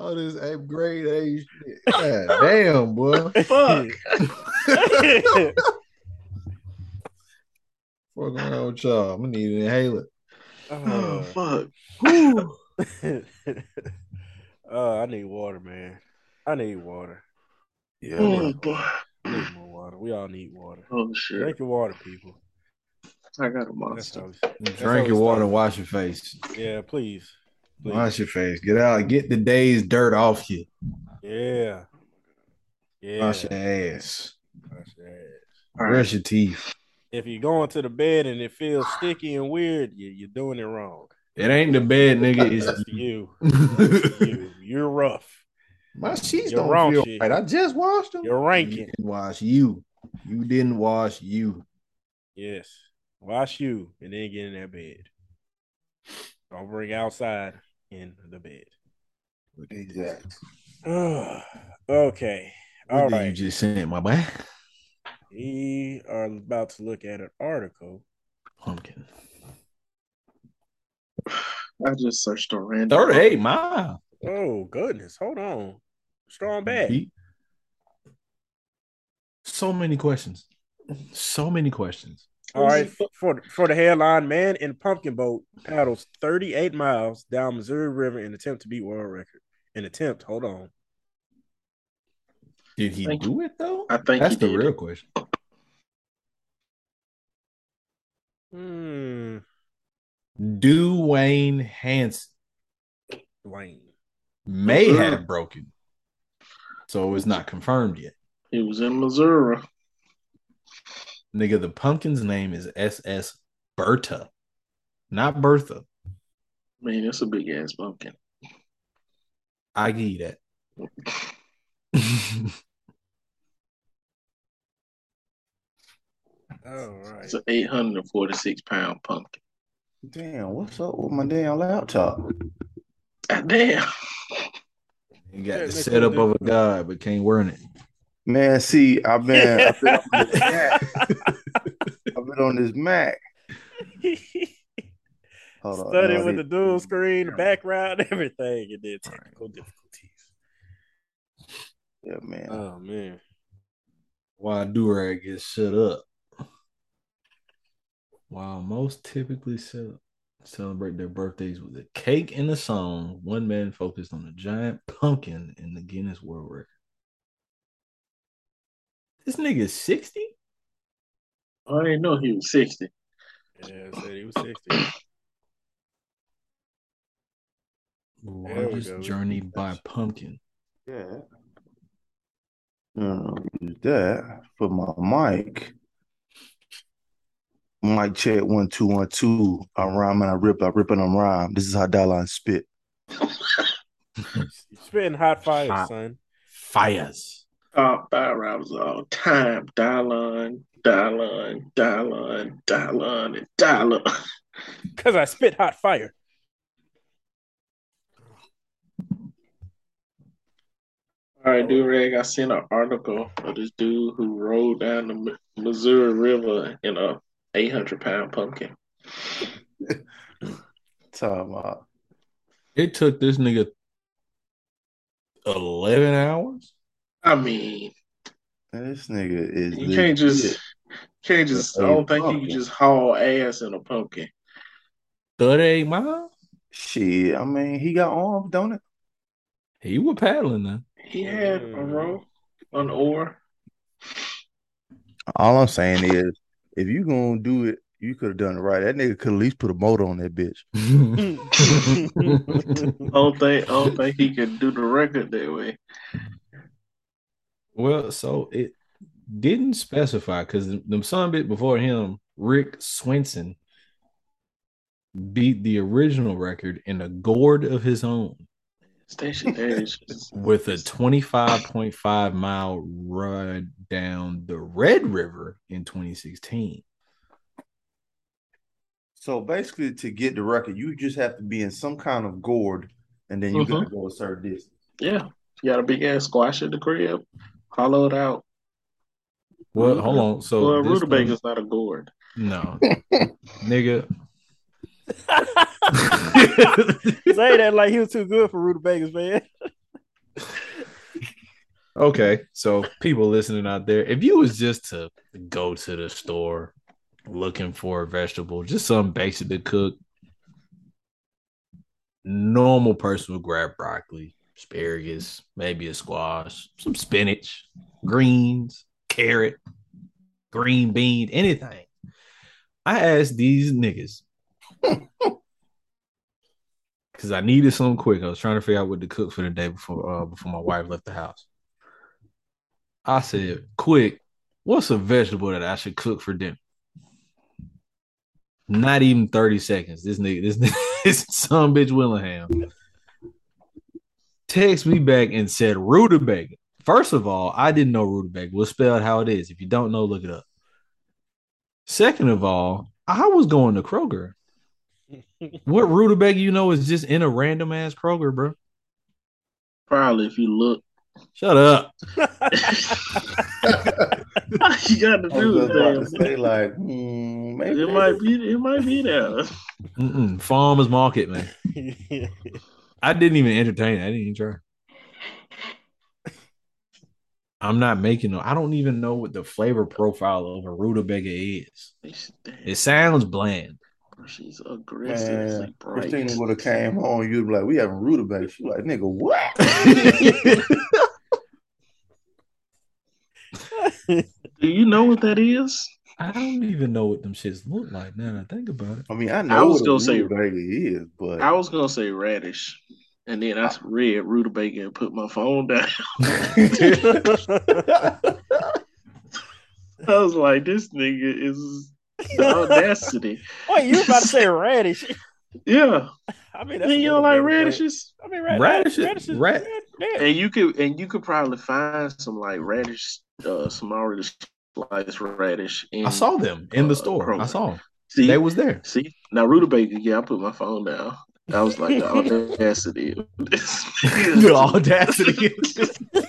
All this eighth grade age shit. God damn, boy. Fuck. Fuck around with y'all. I'm gonna need an inhaler. oh Uh, fuck. Whew. uh, I need water, man. I need water. Yeah, Oh bro. boy. I need more water. We all need water. Oh shit. Drink your water, people. I got a That's monster. how we, that's how Drink your water and wash your face. Yeah, please. Please. Wash your face. Get out. Get the day's dirt off you. Yeah. Yeah. Wash your ass. Wash your ass. All right. Brush your teeth. If you're going to the bed and it feels sticky and weird, you, you're doing it wrong. It ain't the bed, nigga. It's It's you. you. You. You're rough. My sheets You're don't wrong, feel shit. right. I just washed them. You're You ranking. didn't wash you. You didn't wash you. Yes. Wash you and then get in that bed. Don't bring outside in the bed. Exactly. okay. What All did right. you just sent, my boy? We are about to look at an article. Pumpkin. I just searched a random. 38 mile. Oh goodness. Hold on. Strong bag. So many questions. So many questions. All right. For for the headline, man in pumpkin boat paddles 38 miles down Missouri River in attempt to beat world record. An attempt. Hold on. Did he Thank do it though? I think That's the did. real question. Hmm. Duane Hansen Duane. may have broken. So it's not confirmed yet. He was in Missouri. Nigga, the pumpkin's name is SS Bertha, not Bertha. Man, mean, it's a big ass pumpkin. I give you that. All right. It's an 846 pound pumpkin. Damn, what's up with my damn laptop? God damn. you got Yeah, the setup of a god, but can't run it. Man, see, I've been, I've been on this Mac. I've been on this Mac. Hold on. Studying no, with the dual screen, the background, everything, and then technical difficulties. Yeah, man. Oh man. While Durag gets shut up. While most typically ce- celebrate their birthdays with a cake and a song, one man focused on a giant pumpkin in the Guinness World Record. This nigga 60? I didn't know he was 60. Yeah, I said he was 60. we Largest journey by pumpkin. Yeah. Uh, use that for my mic. Mic check one two one two. I rhyme and I rip. I rip and I rhyme. This is how Dylan spit. Spitting hot fire, Hot. son. Fires. Top five rappers of all time. Dylon, Dylon, Dylon, Dylon, and Dylon. Because I spit hot fire. All right, dude, Reg, I seen an article of this dude who rode down the Missouri River in a 800 pound pumpkin. Talking about It took this nigga 11 hours? I mean, this nigga is. you can't just, legit. can't just, I A don't think you pumpkin. can just haul ass in a pumpkin. 38 miles? Shit, I mean, he got arms, don't it? He was paddling now. He had a rope, an oar. All I'm saying is, if you gonna do it, you could have done it right. That nigga could at least put a motor on that bitch. I don't think, I don't think he could do the record that way. well, so it didn't specify because the son bit before him, Rick Swenson, beat the original record in a gourd of his own Stationary is just with a 25.5 mile ride down the Red River in 2016. So basically, to get the record, you just have to be in some kind of gourd, and then you Mm-hmm. gotta go a certain distance. Yeah, you got a big ass squash at the crib. Hollow it out. Well, mm-hmm. hold on. So well, this rutabaga's not a gourd. no, nigga. Say that like he was too good for rutabagas, man. Okay, so people listening out there, if you was just to go to the store looking for a vegetable, just something basic to cook, normal person would grab broccoli, asparagus, maybe a squash, some spinach, greens, carrot, green bean, anything. I asked these niggas because I needed something quick. I was trying to figure out what to cook for the day before uh, before my wife left the house. I said, "Quick, what's a vegetable that I should cook for dinner?" Not even thirty seconds. This nigga, this nigga, this some bitch Willingham text me back and said rutabaga. First of all, I didn't know rutabaga was spelled how it is. If you don't know, look it up. Second of all, I was going to Kroger. what rutabaga you know is just in a random ass Kroger, bro. Probably if you look. Shut up. You got to do was is just about damn. to say like, hmm, maybe It might be. It might be there. Mm-mm. Farmers market, man. I didn't even entertain it. I didn't even try. I'm not making no. I don't even know what the flavor profile of a rutabaga is. It sounds bland. She's aggressive. Man, bright. Christina would have came home, you'd be like, we having rutabaga. She like, nigga, what? Do you know what that is? I don't even know what them shits look like now that I think about it. I mean, I know I was what gonna a say- rutabaga is, but I was gonna say radish, and then I read rutabaga and put my phone down. I was like, this nigga is the audacity. Wait, you was about to say radish? Yeah, I mean, you don't like radishes, I mean, rad- Radishes- radishes, rad- yeah. and you could and you could probably find some like radish, uh, some already sliced radish. In, I saw them in the uh, store. I saw them. See, They was there. see now rutabaga. Yeah, I put my phone down. I was like, the audacity. of this the audacity.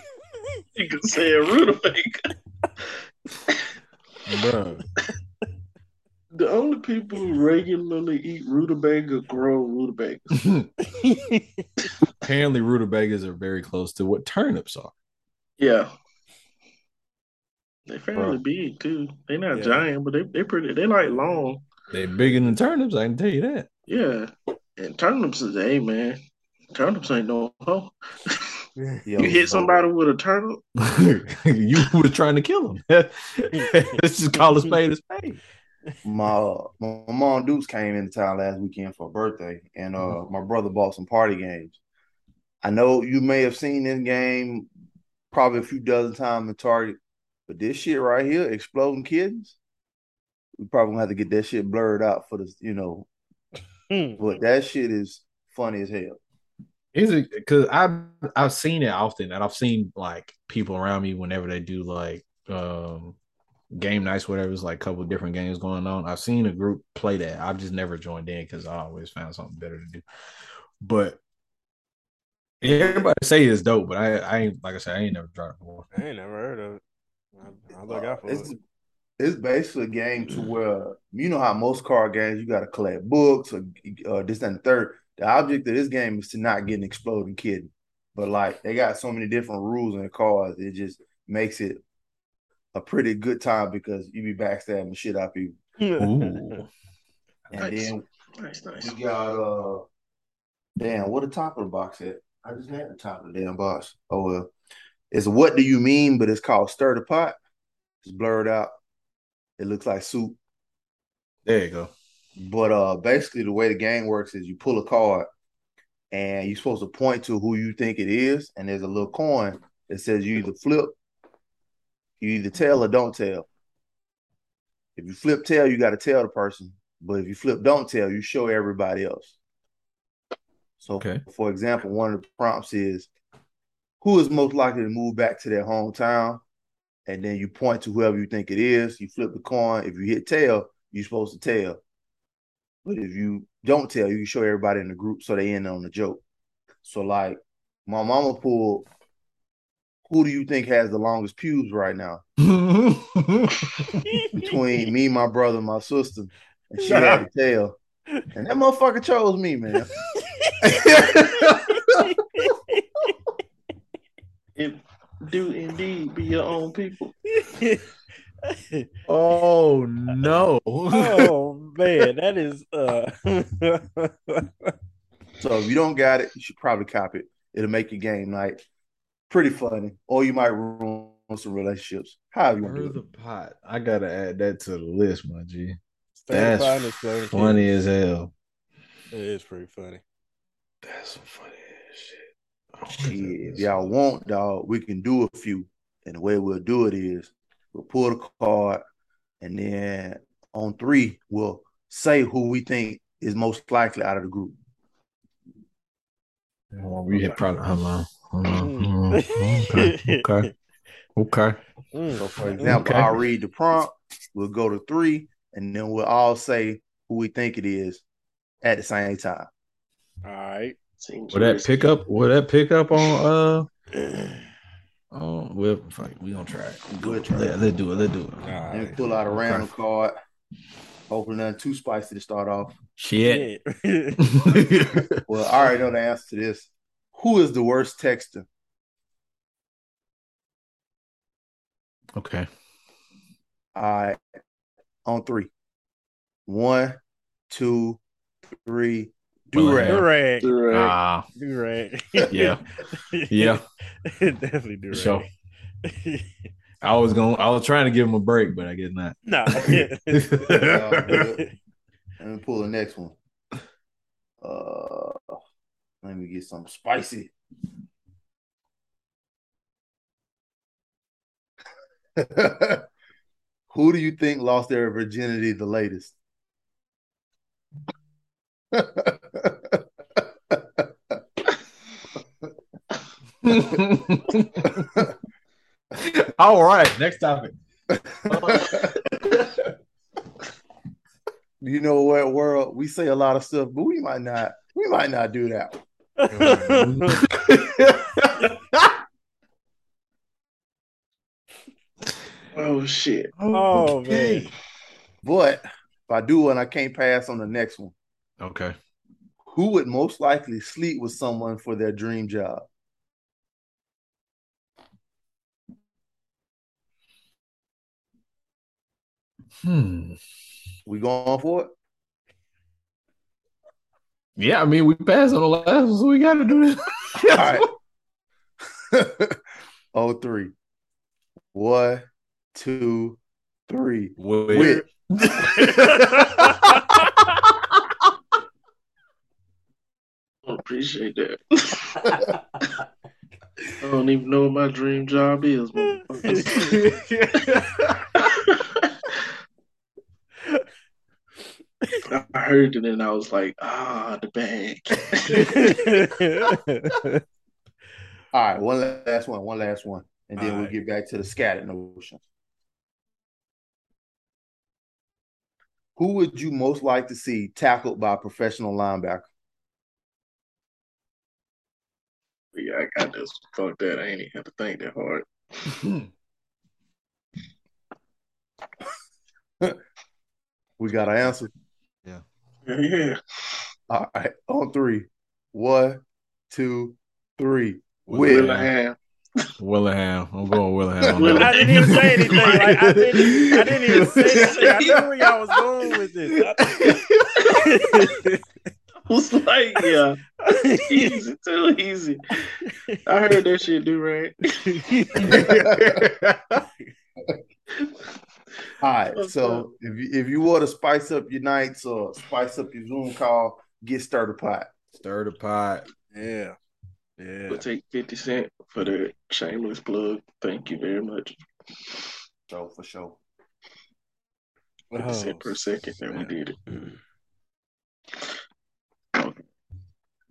You can say a rutabaga. Bro. The only people who regularly eat rutabaga grow rutabagas. Apparently, rutabagas are very close to what turnips are. Yeah. They're fairly Bruh. big too. They're not Yeah. giant, but they they pretty they like long. They're bigger than turnips. I can tell you that. Yeah. And turnips is hey man. Turnips ain't no hoe. Yo, you hit somebody with a turnip, you was trying to kill him. Let's just call a spade a spade. my my mom Dukes came into town last weekend for a birthday, and uh, Mm-hmm. my brother bought some party games. I know you may have seen this game probably a few dozen times in Target, but this shit right here, exploding kittens, we probably gonna have to get that shit blurred out for the you know, Hmm. but that shit is funny as hell. Is it because I've I've seen it often, and I've seen like people around me whenever they do like um game nights, whatever. It's like a couple different games going on. I've seen a group play that. I've just never joined in because I always found something better to do. But everybody say it's dope, but I I ain't like I said I ain't never tried it before. I ain't never heard of it. I, I'll look out for It's it. It's basically a game to where you know how most card games you got to collect books or uh, this and the third. The object of this game is to not get an exploding kitten, but like they got so many different rules in the cards, it just makes it a pretty good time because you be backstabbing shit out people. Ooh. And Nice. then nice, nice. we got uh, damn, what the top of the box at? I just had the top of the damn box. Oh well, it's what do you mean? But it's called stir the pot. It's blurred out. It looks like soup. There you go. But uh basically the way the game works is you pull a card and you're supposed to point to who you think it is, and there's a little coin that says you either flip, you either tell or don't tell. If you flip tell, you gotta tell the person. But if you flip don't tell, you show everybody else. So Okay. for example, one of the prompts is who is most likely to move back to their hometown? And then you point to whoever you think it is. You flip the coin. If you hit tail, you're supposed to tell. But if you don't tell, you show everybody in the group so they end on the joke. So like my mama pulled, who do you think has the longest pubes right now? Between me, my brother, my sister. And she had to tell. And that motherfucker chose me, man. If do indeed be your own people. Oh no! oh man, that is uh So if you don't got it, you should probably copy it. It'll make your game night pretty funny, or you might ruin some relationships. How you want to Stir do the pot. I gotta add that to the list, my G. Stand That's by and explode the Funny as hell. It is pretty funny. That's some funny ass shit. I Shit, wonder if if y'all want, dog, we can do a few. And the way we'll do it is we'll pull the card, and then on three, we'll say who we think is most likely out of the group. Well, we hit probably. Hold on. Hold on. Mm. hold on. Okay. Okay. Okay. Mm. So, for example, Okay. I'll read the prompt, we'll go to three, and then we'll all say who we think it is at the same time. All right. Seems Will that risky. pick up? Will that pick up on? Uh. Oh, well, fuck, we gonna try it. We'll try Let, let's do it. Let's do it. All And right. pull out a random card. Hopefully, nothing too spicy to start off. Shit. Well, I already know the answer to this. Who is the worst texter? okay. All right. On three. One, two, three. Do Well, rag. Durag. Durag. Ah, Durag. yeah, yeah. Definitely Durag. sure. I was going. I was trying to give him a break, but I guess not. nah. All. Let me pull the next one. Uh, let me get some spicy. Who do you think lost their virginity the latest? All right, next topic. you know what, world? We say a lot of stuff, but we might not. We might not do that. Oh shit. Oh, Okay. man. But if I do one, I can't pass on the next one. Okay. Who would most likely sleep with someone for their dream job? Hmm. We going for it? Yeah, I mean, we passed on the last one, so we got to do this. All right. oh, three. One, two, three. Wait. I appreciate that. I don't even know what my dream job is. motherfuckers. I heard it and I was like, ah, the bag. All right, one last one, one last one. And then All we'll right. get back to the scattered notion. Who would you most like to see tackled by a professional linebacker? yeah, I got this. Fuck that. I ain't even have to think that hard. We got an answer. Yeah, yeah. All right, on three. One, two, three. Will Will. I have? Willingham. I'm going Willingham. Will- I didn't even say anything. Like, I didn't. I didn't even say anything. I knew where y'all was going with this. I was like, yeah, easy, too easy. I heard that shit do right. All right, What's so if you, if you want to spice up your nights or spice up your Zoom call, get stir the pot. Stir the pot. yeah. Yeah. We'll take 50 Cent for the shameless plug. Thank you very much. So for sure. 50 Oh, Cent per second that we did it.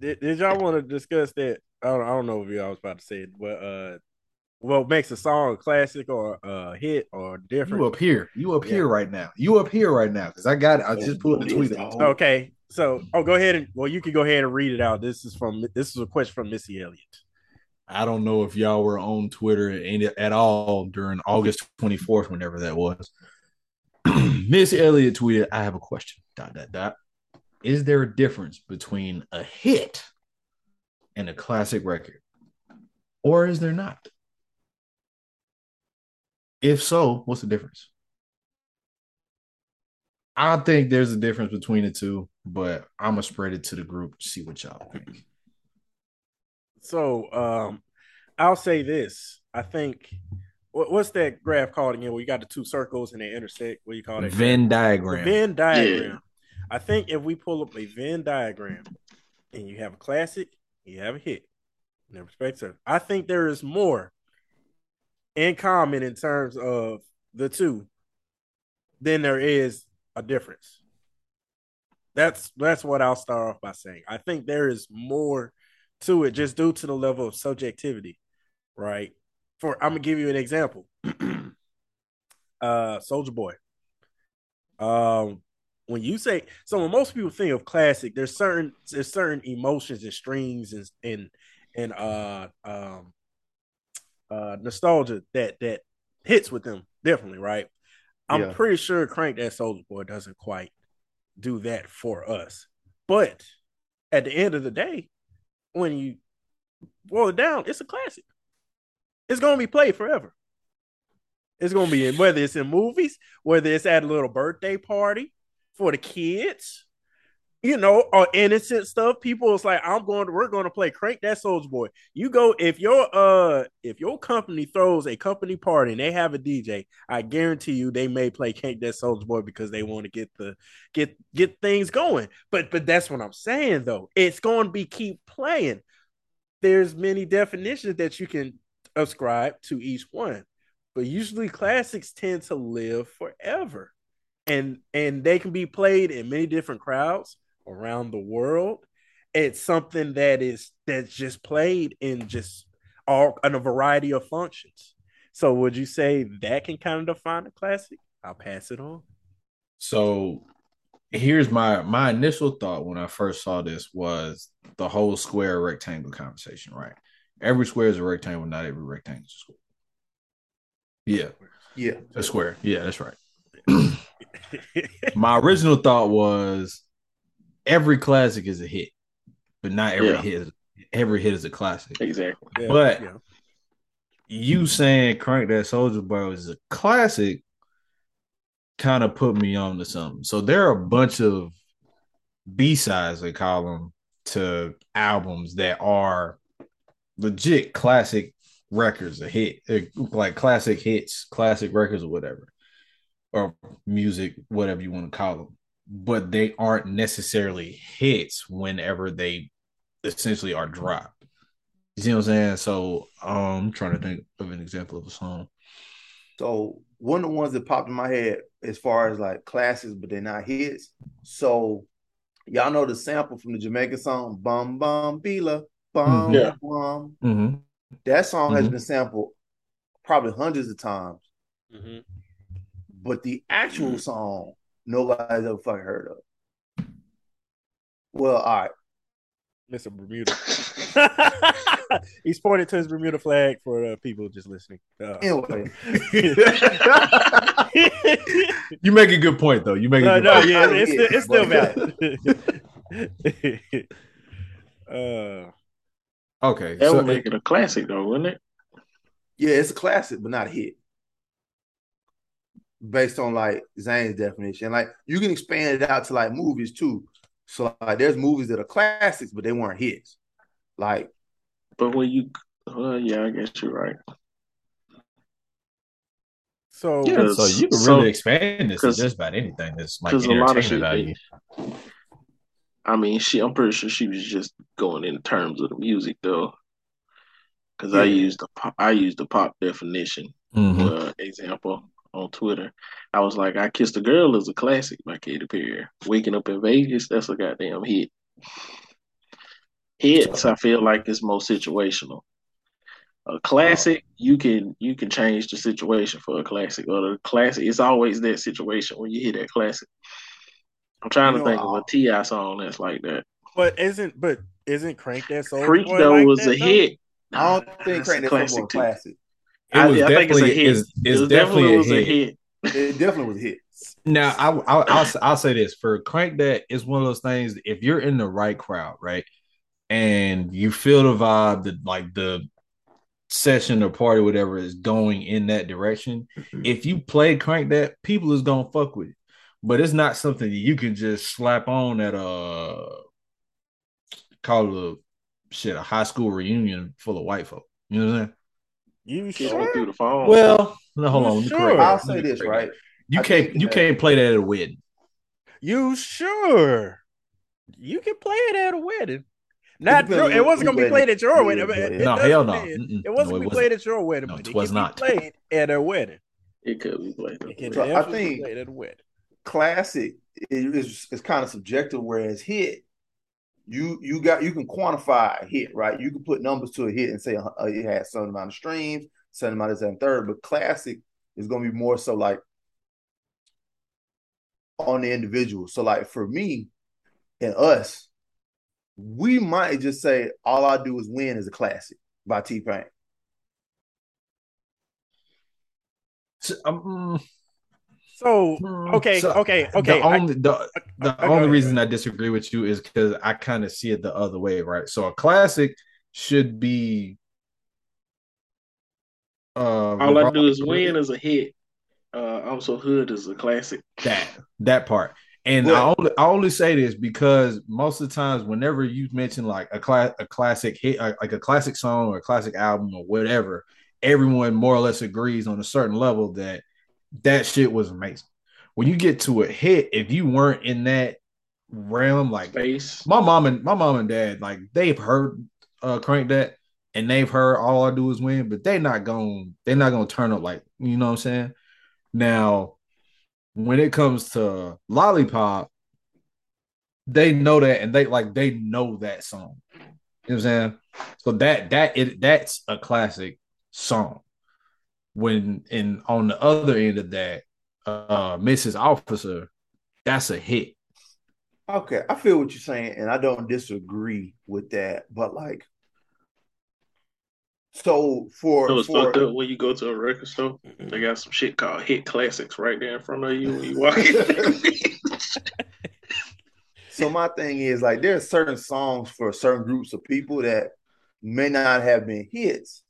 Did, did y'all want to discuss that? I don't, I don't know if y'all was about to say it, but uh, what makes a song a classic or a hit or different? You up here. You up Yeah. here right now. You up here right now because I got it. I just pulled the tweet. out. Okay, so oh, go ahead and well, you can go ahead and read it out. This is from this is a question from Missy Elliott. I don't know if y'all were on Twitter at all during August 24th, whenever that was. Miss Elliott tweeted, I have a question. Dot dot dot. Is there a difference between a hit and a classic record? Or is there not? If so, what's the difference? I think there's a difference between the two, but I'm gonna spread it to the group to see what y'all think. So um, I'll say this. I think what, what's that graph called again? Where you got the two circles and they intersect. What do you call it? Venn The diagram. Venn diagram. I think if we pull up a Venn diagram and you have a classic, you have a hit. In that respect, sir. I think there is more in common in terms of the two then there is a difference. That's that's what I'll start off by saying. I think there is more to it just due to the level of subjectivity, right? For I'm gonna give you an example. uh Soldier Boy. Um when you say so when most people think of classic, there's certain there's certain emotions and strings and and and uh um uh nostalgia that that hits with them definitely, right? I'm Yeah. pretty sure Crank That Soldier Boy doesn't quite do that for us. But at the end of the day, when you boil it down, it's a classic. It's gonna be played forever. It's gonna be in whether it's in movies, whether it's at a little birthday party for the kids, you know, or innocent stuff. People is like, I'm going to, we're going to play Crank That Soldier Boy. You go if your uh if your company throws a company party and they have a DJ, I guarantee you they may play Crank That Soldier Boy because they want to get the get get things going. But but that's what I'm saying though. It's going to be keep playing. There's many definitions that you can ascribe to each one, but usually classics tend to live forever, and and they can be played in many different crowds around the world. It's something that is that's just played in just all in a variety of functions. So would you say that can kind of define a classic? I'll pass it on. So here's my my initial thought when I first saw this was the whole square rectangle conversation, right? Every square is a rectangle, not every rectangle is a square. Yeah, Yeah. a square. Yeah, that's right. my original thought was every classic is a hit, but not every Yeah. hit is, every hit is a classic. Exactly. Yeah, But- yeah. You saying Crank That Soldier Boy is a classic kind of put me on to something. So there are a bunch of B sides they call them to albums that are legit classic records, a hit, eh, like classic hits, classic records, or whatever, or music, whatever you want to call them. But they aren't necessarily hits whenever they essentially are dropped. You see what I'm saying? So um, I'm trying to think of an example of a song. So one of the ones that popped in my head as far as like classics, but they're not hits. So y'all know the sample from the Jamaican song "Bum Bum Bila Bum Yeah. Bum." Mm-hmm. That song has Mhm. been sampled probably hundreds of times, Mhm. but the actual song nobody's ever fucking heard of. Well, all right. Mr. Bermuda. He's pointing to his Bermuda flag for uh, people just listening. Uh, Anyway, You make a good point though. You make a good no, point. yeah, it's yeah, still, it's still valid. uh, Okay. That so would make it a classic, though, wouldn't it? yeah, it's a classic, but not a hit. Based on like Zane's definition, like you can expand it out to like movies too. So like, there's movies that are classics, but they weren't hits. Like But when you, well, yeah, I guess you're right. so Yeah. so you can So- really expand this to 'cause- just about anything that's like 'cause a lot of entertainment shit- value. I mean, she. I'm pretty sure she was just going in terms of the music, though, because I Yeah. used the pop, I used the pop definition Mhm. uh, example on Twitter. I was like, "I Kissed a Girl" is a classic by Katy Perry. "Waking Up in Vegas" that's a goddamn hit. Hits, I feel like it's more situational. A classic, you can you can change the situation for a classic, or the classic. It's always that situation when you hear that classic. I'm trying You to know, think of a uh, I'll- Ti song that's like that. but isn't but isn't Crank That Soul Freak Boy though like was that, a though? hit. I don't think That's a Crank That classic Soul Boy too. classic. It I- was I think it's a definitely hit. is It is was definitely a was hit. It definitely was a hit. Now, I, I I'll I'll say this for crank that is one of those things. If you're in the right crowd, right, and you feel the vibe, that like the session or party, whatever, is going in that direction. Mm-hmm. If you play crank that, people is gonna fuck with it. But it's not something that you can just slap on at a call it a shit a high school reunion full of white folk. You know what I'm saying? You Kids went sure? through the phone. Well, no, hold You on. sure? I'll say this, right? You I can't you that- can't play that at a wedding. You sure? You can play it at a wedding. Not depends your, it wasn't gonna be played at your it wedding. is, but but it. No, hell no. mean-. It wasn't No, gonna it be wasn't. played at your wedding, No, but it it was not. be played at a wedding. it could be played. It can So I be think- played at a wedding. classic is, is, is kind of subjective, whereas hit, you you got you can quantify a hit, right? You can put numbers to a hit and say uh, it has certain amount of streams, certain amount of and third, but classic is going to be more so like on the individual. So like for me and us, we might just say all I do is win is a classic by T Pain. So, um, So mm, okay, so okay, okay. The I- only the, the I- I only ahead. reason I disagree with you is because I kind of see it the other way, right? So a classic should be. Uh, All I do is regardless- win as a hit. Uh, I'm so hood is a classic. that that part. And But- I only I only say this because most of the times, whenever you mention like a class a classic hit, uh, like a classic song or a classic album or whatever, everyone more or less agrees on a certain level that that shit was amazing. When you get to a hit, if you weren't in that realm, like Space. my mom and my mom and dad, like they've heard uh crank that and they've heard all I do is win, but they not gonna they're not gonna turn up like you know what I'm saying. Now, when it comes to lollipop, they know that and they like they know that song. You know what I'm saying? So that that it that's a classic song. When and on the other end of that, uh Mrs. Officer, that's a hit. Okay, I feel what you're saying, and I don't disagree with that. But like, so for So it's for fucked up when you go to a record store. They got some shit called hit classics right there in front of you when you walk in. so my thing is like, there are certain songs for certain groups of people that may not have been hits,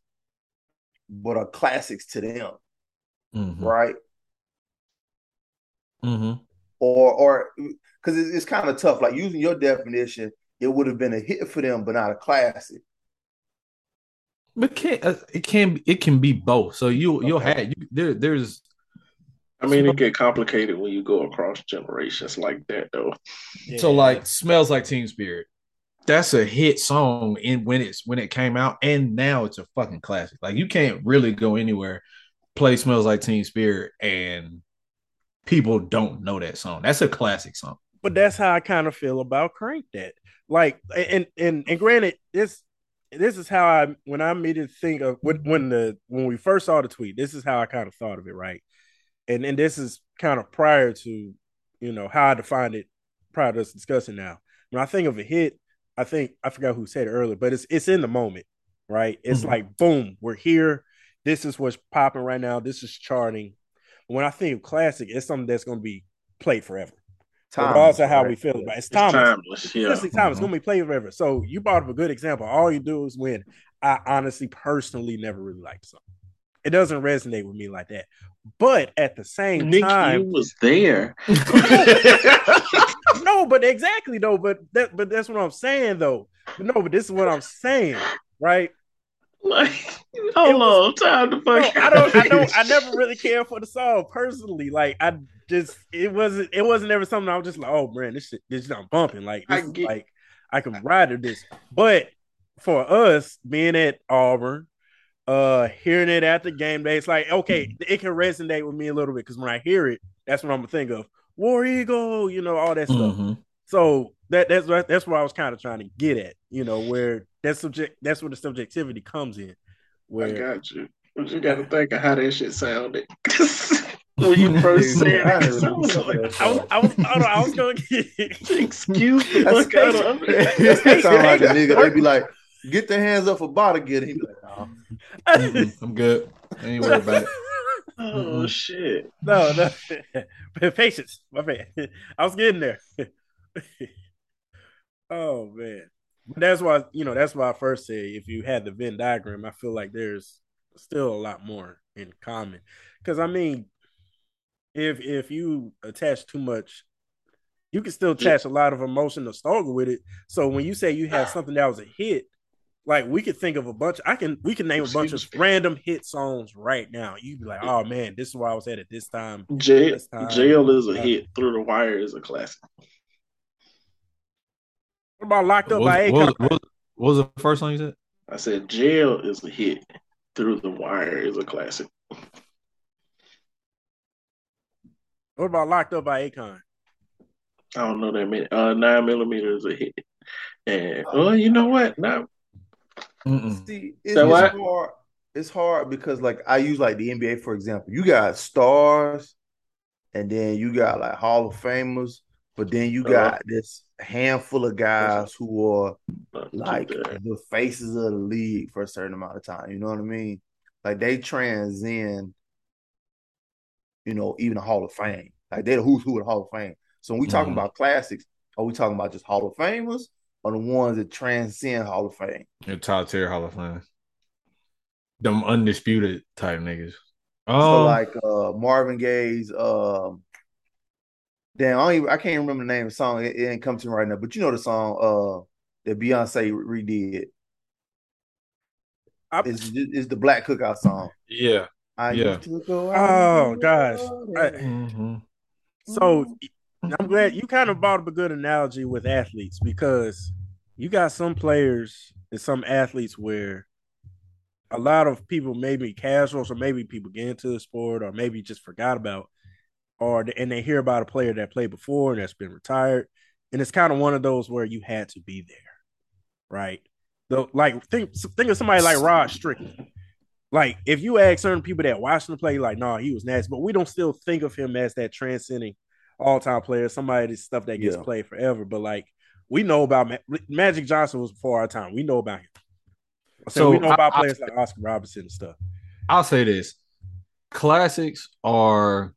but are classics to them, Mhm. right? Mhm. Or or because it's, it's kind of tough. Like using your definition, it would have been a hit for them, but not a classic. But can uh, it can it can be both. So you you'll Okay. have you, there there's I mean, it get complicated when you go across generations like that, though. so like smells like Teen Spirit. That's a hit song in when it's when it came out, and now it's a fucking classic. Like you can't really go anywhere, play smells like Teen Spirit, and people don't know that song. That's a classic song. but that's how I kind of feel about Crank That. Like, and and and granted, this this is how I when I made it think of when when the when we first saw the tweet. This is how I kind of thought of it, right? And and this is kind of prior to you know how I defined it prior to us discussing now. When I think of a hit, I think I forgot who said it earlier, but it's it's in the moment, right? It's Mhm. like boom, we're here. This is what's popping right now. This is charting. When I think of classic, it's something that's going to be played forever regardless of how we feel about it. It's It's timeless. timeless. It's Yeah. seriously timeless. It's Mhm. gonna be played forever. So you brought up a good example. All you do is win. I honestly, personally, never really liked the song. It doesn't resonate with me like that. But at the same Nick, you time, was there. no, but exactly though. But that, but that's what I'm saying though. But no, but this is what I'm saying, right? like, hold on, time to No. I don't, I don't, I never really cared for the song personally. Like I just, it wasn't, it wasn't ever something I was just like, oh man, this shit, this not bumping. Like I this is get- like I can ride to this. But for us being at Auburn, uh, hearing it at the game day, it's like okay, it can resonate with me a little bit because when I hear it, that's what I'm gonna think of. War Eagle, you know, all that stuff. Mhm. So that that's that's what I was kind of trying to get at, you know, where that subject that's where the subjectivity comes in. I got you. But you got to think of how that shit sounded. when you first said I it, I was like, I was I was I, don't I was gonna get excuse the That's fuck out of That sound like a nigga. They'd be like, get their hands up for bottle get He be like, nah. Mm-mm, I'm good. I ain't worried about it. Oh shit! no, no. Patience, my man. I was getting there. oh man. That's why you know. That's why I first said if you had the Venn diagram, I feel like there's still a lot more in common. Because I mean, if if you attach too much, you can still attach a lot of emotion struggle with it. So when you say you have ah. something that was a hit, like we could think of a bunch. I can we can name a bunch of random hit songs right now. You'd be like, oh man, this is where I was at at this time. Jail, this time. Jail is a hit. Through the Wire is a classic. What about Locked Up What by was, what, Akon? was, what, was- what was the first song you said? I said Jail is a hit. Through the Wire is a classic. What about Locked Up by Akon? I don't know that many. Uh, nine millimeter is a hit. And well, you know what? Now Mm-mm. See, it's, So it's what? hard. It's hard because, like, I use like the NBA for example. You got stars, and then you got like Hall of Famers, but then you Uh-huh. got this handful of guys who are like the faces of the league for a certain amount of time. You know what I mean? Like they transcend, you know, even the Hall of Fame. Like they're the who's who of the Hall of Fame. So when we talking Mhm. about classics, are we talking about just Hall of Famers or the ones that transcend Hall of Fame? Your top tier Hall of Fame. Them undisputed type niggas. So Um, like uh Marvin Gaye's um damn, I don't even, I can't remember the name of the song. It, it ain't come to me right now, but you know the song uh that Beyonce redid. I- It's it's the Black Cookout song. yeah. I Yeah. used to go Oh, gosh. and I- Mhm. So I'm glad you kind of mm-hmm. brought up a good analogy with athletes because you got some players and some athletes where a lot of people maybe casuals or maybe people get into the sport or maybe just forgot about or and they hear about a player that played before and that's been retired. And it's kind of one of those where you had to be there right? Though like think think of somebody like Rod Strickland. Like if you ask certain people that watched him play like no he was nasty. But we don't still think of him as that transcending all-time players, somebody that's stuff that gets Yeah. played forever but like we know about Ma- Magic Johnson was before our time we know about him so So, we know about I- I- players like Oscar Robinson and stuff I'll say this: classics are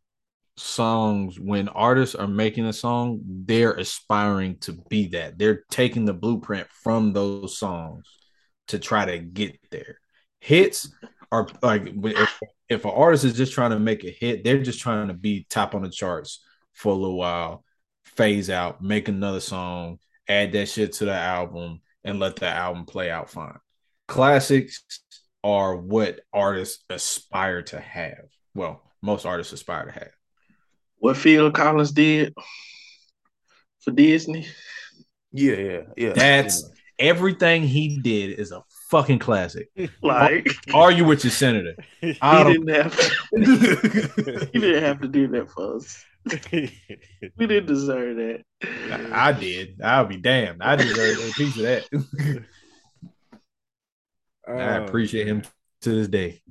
songs when artists are making a song, they're aspiring to be that. They're taking the blueprint from those songs to try to get there. Hits are like if, if an artist is just trying to make a hit, they're just trying to be top on the charts for a little while, phase out, make another song, add that shit to the album, and let the album play out fine. Classics are what artists aspire to have. Well, most artists aspire to have. What Phil Collins did for Disney. Yeah, yeah, yeah. That's everything he did is a fucking classic. Like Argue with your senator. he I don't- didn't have to, he didn't have to do that for us. We didn't deserve that. I did. I'll be damned. I deserve a piece of that. I Oh, appreciate him to this day.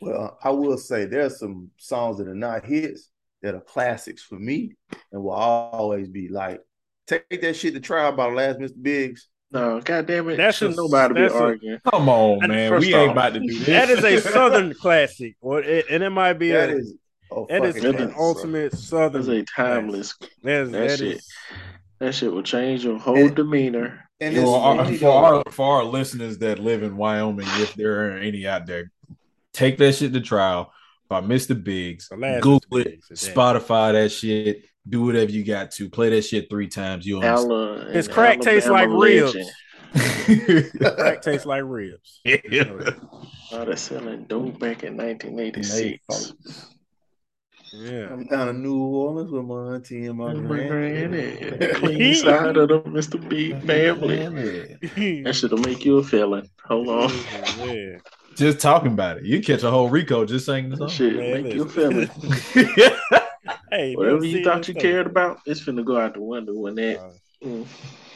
Well, I will say there's some songs that are not hits that are classics for me and will always be like take that shit to trial by the last Mr. Biggs. No, God damn it. That Shouldn't nobody be that's a- arguing. Come on, man. first We ain't off, about to do this. that is a southern classic or it, and it might be That a, is oh that is fucking an classic, bro. ultimate southern That's a timeless. That is, that that shit. is- That shit will change your whole And- demeanor. And for it's our, for, our, for our listeners that live in Wyoming, if there are any out there, take that shit to trial by Mr. Biggs. Google Mr. it, Biggs, exactly. Spotify that shit, do whatever you got to. Play that shit three times. You'll understand. Alla and His crack tastes like Alabama ribs. legend. Crack tastes like ribs. Oh, they're selling dope back in 1986. Yeah. I'm down in New Orleans with my auntie and my My granny. granny, Clean side of the Mr. Big family. That shit'll make you a felon. Hold on. yeah. just talking about it. You catch a whole Rico just saying the That song. shit Man, make you a listen. felon. Hey, Whatever you thought you thing. cared about, it's finna go out the window when that. Uh, Mm.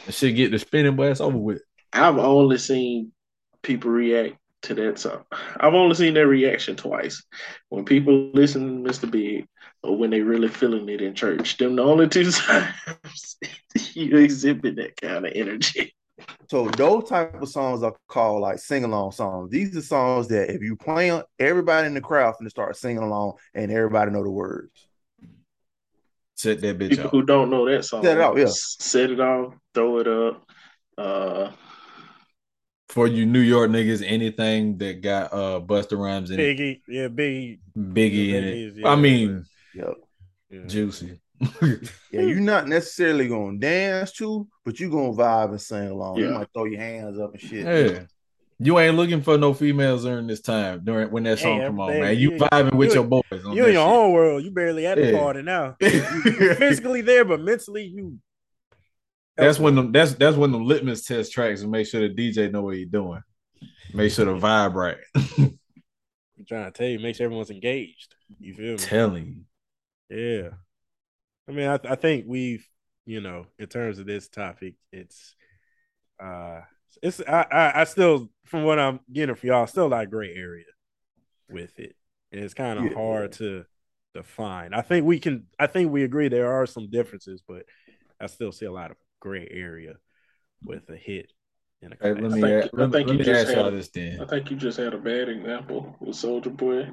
That shit get the spinning blast over with. I've only seen people react to that song. I've only seen that reaction twice. When people listen to Mr. Big or when they really feeling it in church. Them the only two times you exhibit that kind of energy. So those type of songs are called like sing along songs. These are songs that if you play them, everybody in the crowd finna start singing along and everybody know the words. Set that bitch People out. who don't know that song, Set it off, yeah. set it off, throw it up. Uh, for you New York niggas, anything that got uh Busta Rhymes in it, Biggie, yeah, Biggie. Biggie in Biggie is- it. yeah, I mean, Yep. Yeah. juicy. Yeah, you're not necessarily gonna dance to, but you're gonna vibe and sing along. You might throw your hands up and shit. Yeah. You ain't looking for no females during this time during when that Hey, song come on, man. You you- vibing with your boys. You that in your shit. own world. You barely at the Yeah. party now. You physically there, but mentally you. That's when them that's that's when the litmus test tracks and make sure the DJ know what he's doing. Make sure the vibe right. I'm trying to tell you, make sure everyone's engaged. You feel me? Telling. Yeah. I mean, I, I think we've, you know, in terms of this topic, it's, uh, it's, I, I, I still, from what I'm getting for y'all, still like gray area with it. And it's kind of Yeah. hard to define. I think we can, I think we agree there are some differences, but I still see a lot of gray area with a hit in a Hey, class. let I me, think- ask, I think let you me just ask y'all had- this then. I think you just had a bad example with Soulja Boy,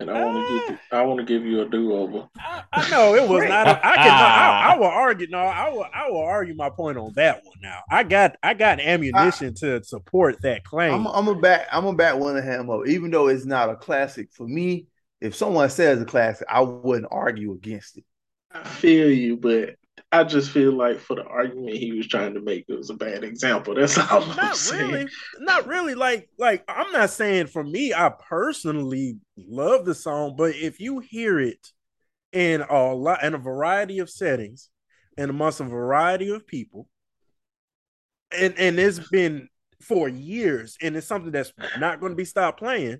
and I want to give you, ah! I want to give you a do over. I, I know it was not. A, I can. Ah! I, I will argue. No, I will. I will argue my point on that one. Now, I got. I got ammunition to support that claim. I'm, I'm a back. I'm a back Willingham up, even though it's not a classic for me. If someone says a classic, I wouldn't argue against it. I feel you, but I just feel like for the argument he was trying to make, it was a bad example. That's all I'm not saying. really. Not really. Like. Like. I'm not saying for me. I personally love the song, but if you hear it in a lot in a variety of settings and amongst a variety of people, and and it's been for years, and it's something that's not going to be stopped playing.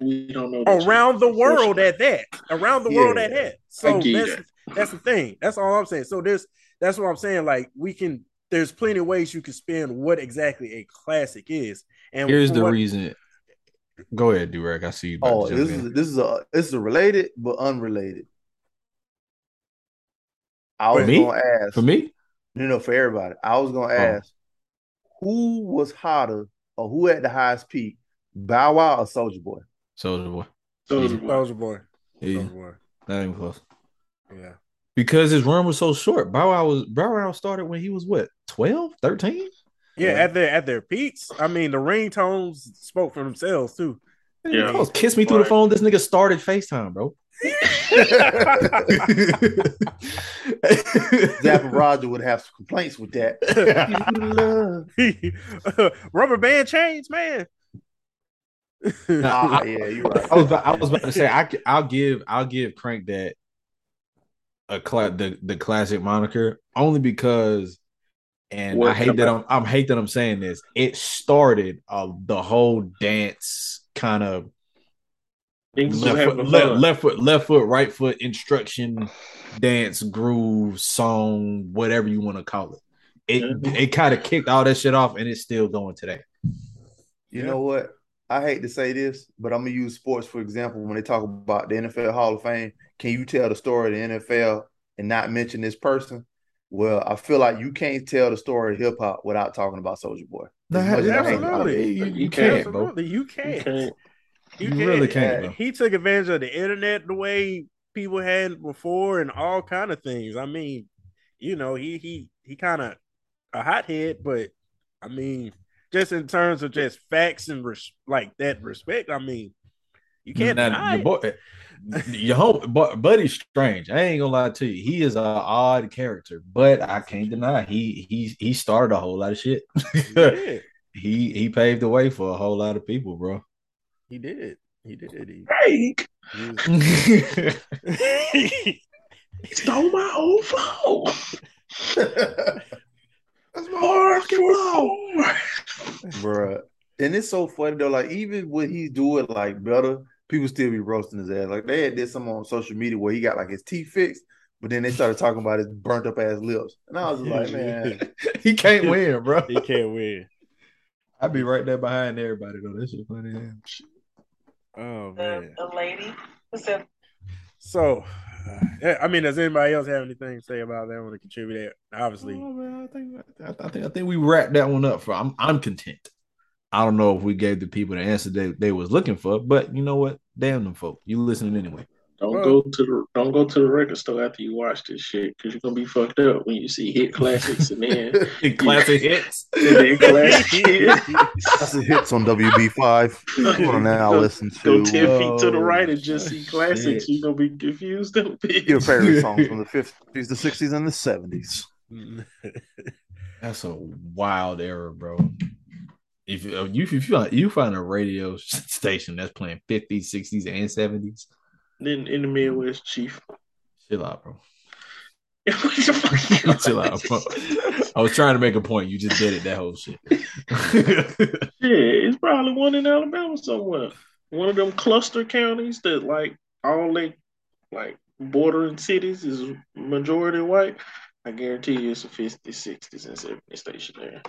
We don't know that around the world at that. Around the world at that. So that's that. that's the thing. That's all I'm saying. So there's that's what I'm saying. Like we can there's plenty of ways you can spin what exactly a classic is. And Here's the what- reason. Go ahead, Durek. I see you. Oh, this in. is this is a this is a related but unrelated. I For was me? gonna ask for me. No, no, for everybody. I was gonna Oh. ask who was hotter or who had the highest peak, Bow Wow or Soulja Boy? Soulja Boy. Soulja Boy. Soulja Boy. Yeah, Soulja Boy. not even close. Yeah. Because his run was so short. Bow Wow was Bow Wow started when he was what 12, 13? Yeah, Yeah. at their at their peaks. I mean the ringtones spoke for themselves too. Yeah. Oh, kiss me through the phone. This nigga started FaceTime, bro. Zapp & Roger would have some complaints with that. Uh, rubber band chains, man. Nah, yeah, you're right. I was about, I was about to say I will give I'll give Crank that a cla- the the classic moniker only because and I hate that I'm I'm hate that I'm saying this. It started uh, the whole dance kind of left foot, left, left foot left foot right foot instruction dance groove song whatever you want to call it. It Mhm. it kind of kicked all that shit off and it's still going today. You Yeah. know what? I hate to say this, but I'm gonna use sports for example. When they talk about the NFL Hall of Fame, can you tell the story of the NFL and not mention this person? Well, I feel like you can't tell the story of hip hop without talking about Soulja Boy. As much as I hate absolutely. You, You you can't, can't, bro. Absolutely, you You can't. can't. You really can't, bro. He took advantage of the internet the way people had before, and all kind of things. I mean, you know, he he he kind of a hothead, but I mean, just in terms of just facts and res- like that respect, I mean, you can't Now, deny your it. boy, your home, bu- buddy's strange. I ain't gonna lie to you. He is an odd character, but I can't deny he he he started a whole lot of shit. Yeah, he he paved the way for a whole lot of people, bro. he did. He did. He, Break. he He stole my old flow. That's my Hard fucking flow. flow. Bruh. And it's so funny though. Like even when he's doing like better, people still be roasting his ass. Like they had did some on social media where he got like his teeth fixed, but then they started talking about his burnt up ass lips, and I was like, man, he can't win, bro. he can't win. I'd be right there behind everybody though. That's shit funny. damn. Oh man. the lady who said So, yeah, I mean, does anybody else have anything to say about that? Want to contribute? That obviously, Oh, man, I think I think I think we wrapped that one up for. I'm I'm content. I don't know if we gave the people the answer they, they was looking for, but you know what? Damn them folk. You listening anyway. Don't Well- go to the don't go to the record store after you watch this shit because you're gonna be fucked up when you see hit classics and then Classic hits. and then classic hits. Hits on WB5. You want to now listen Go to ten feet to the uh, right and just see classics. shit. You're gonna be confused. Them your bitch. favorite songs from the 50s, the 60s, and the 70s. That's a wild era, bro. If you if you, if you find, you find a radio station that's playing 50s, 60s, and 70s, Then in the Midwest, Chief. chill out, bro. What the fuck? chill out, bro. I was trying to make a point. You just did it. That whole shit. Yeah, it's probably one in Alabama somewhere. One of them cluster counties that like all they like bordering cities is majority white. I guarantee you it's a 50s, 60s, and 70s station there.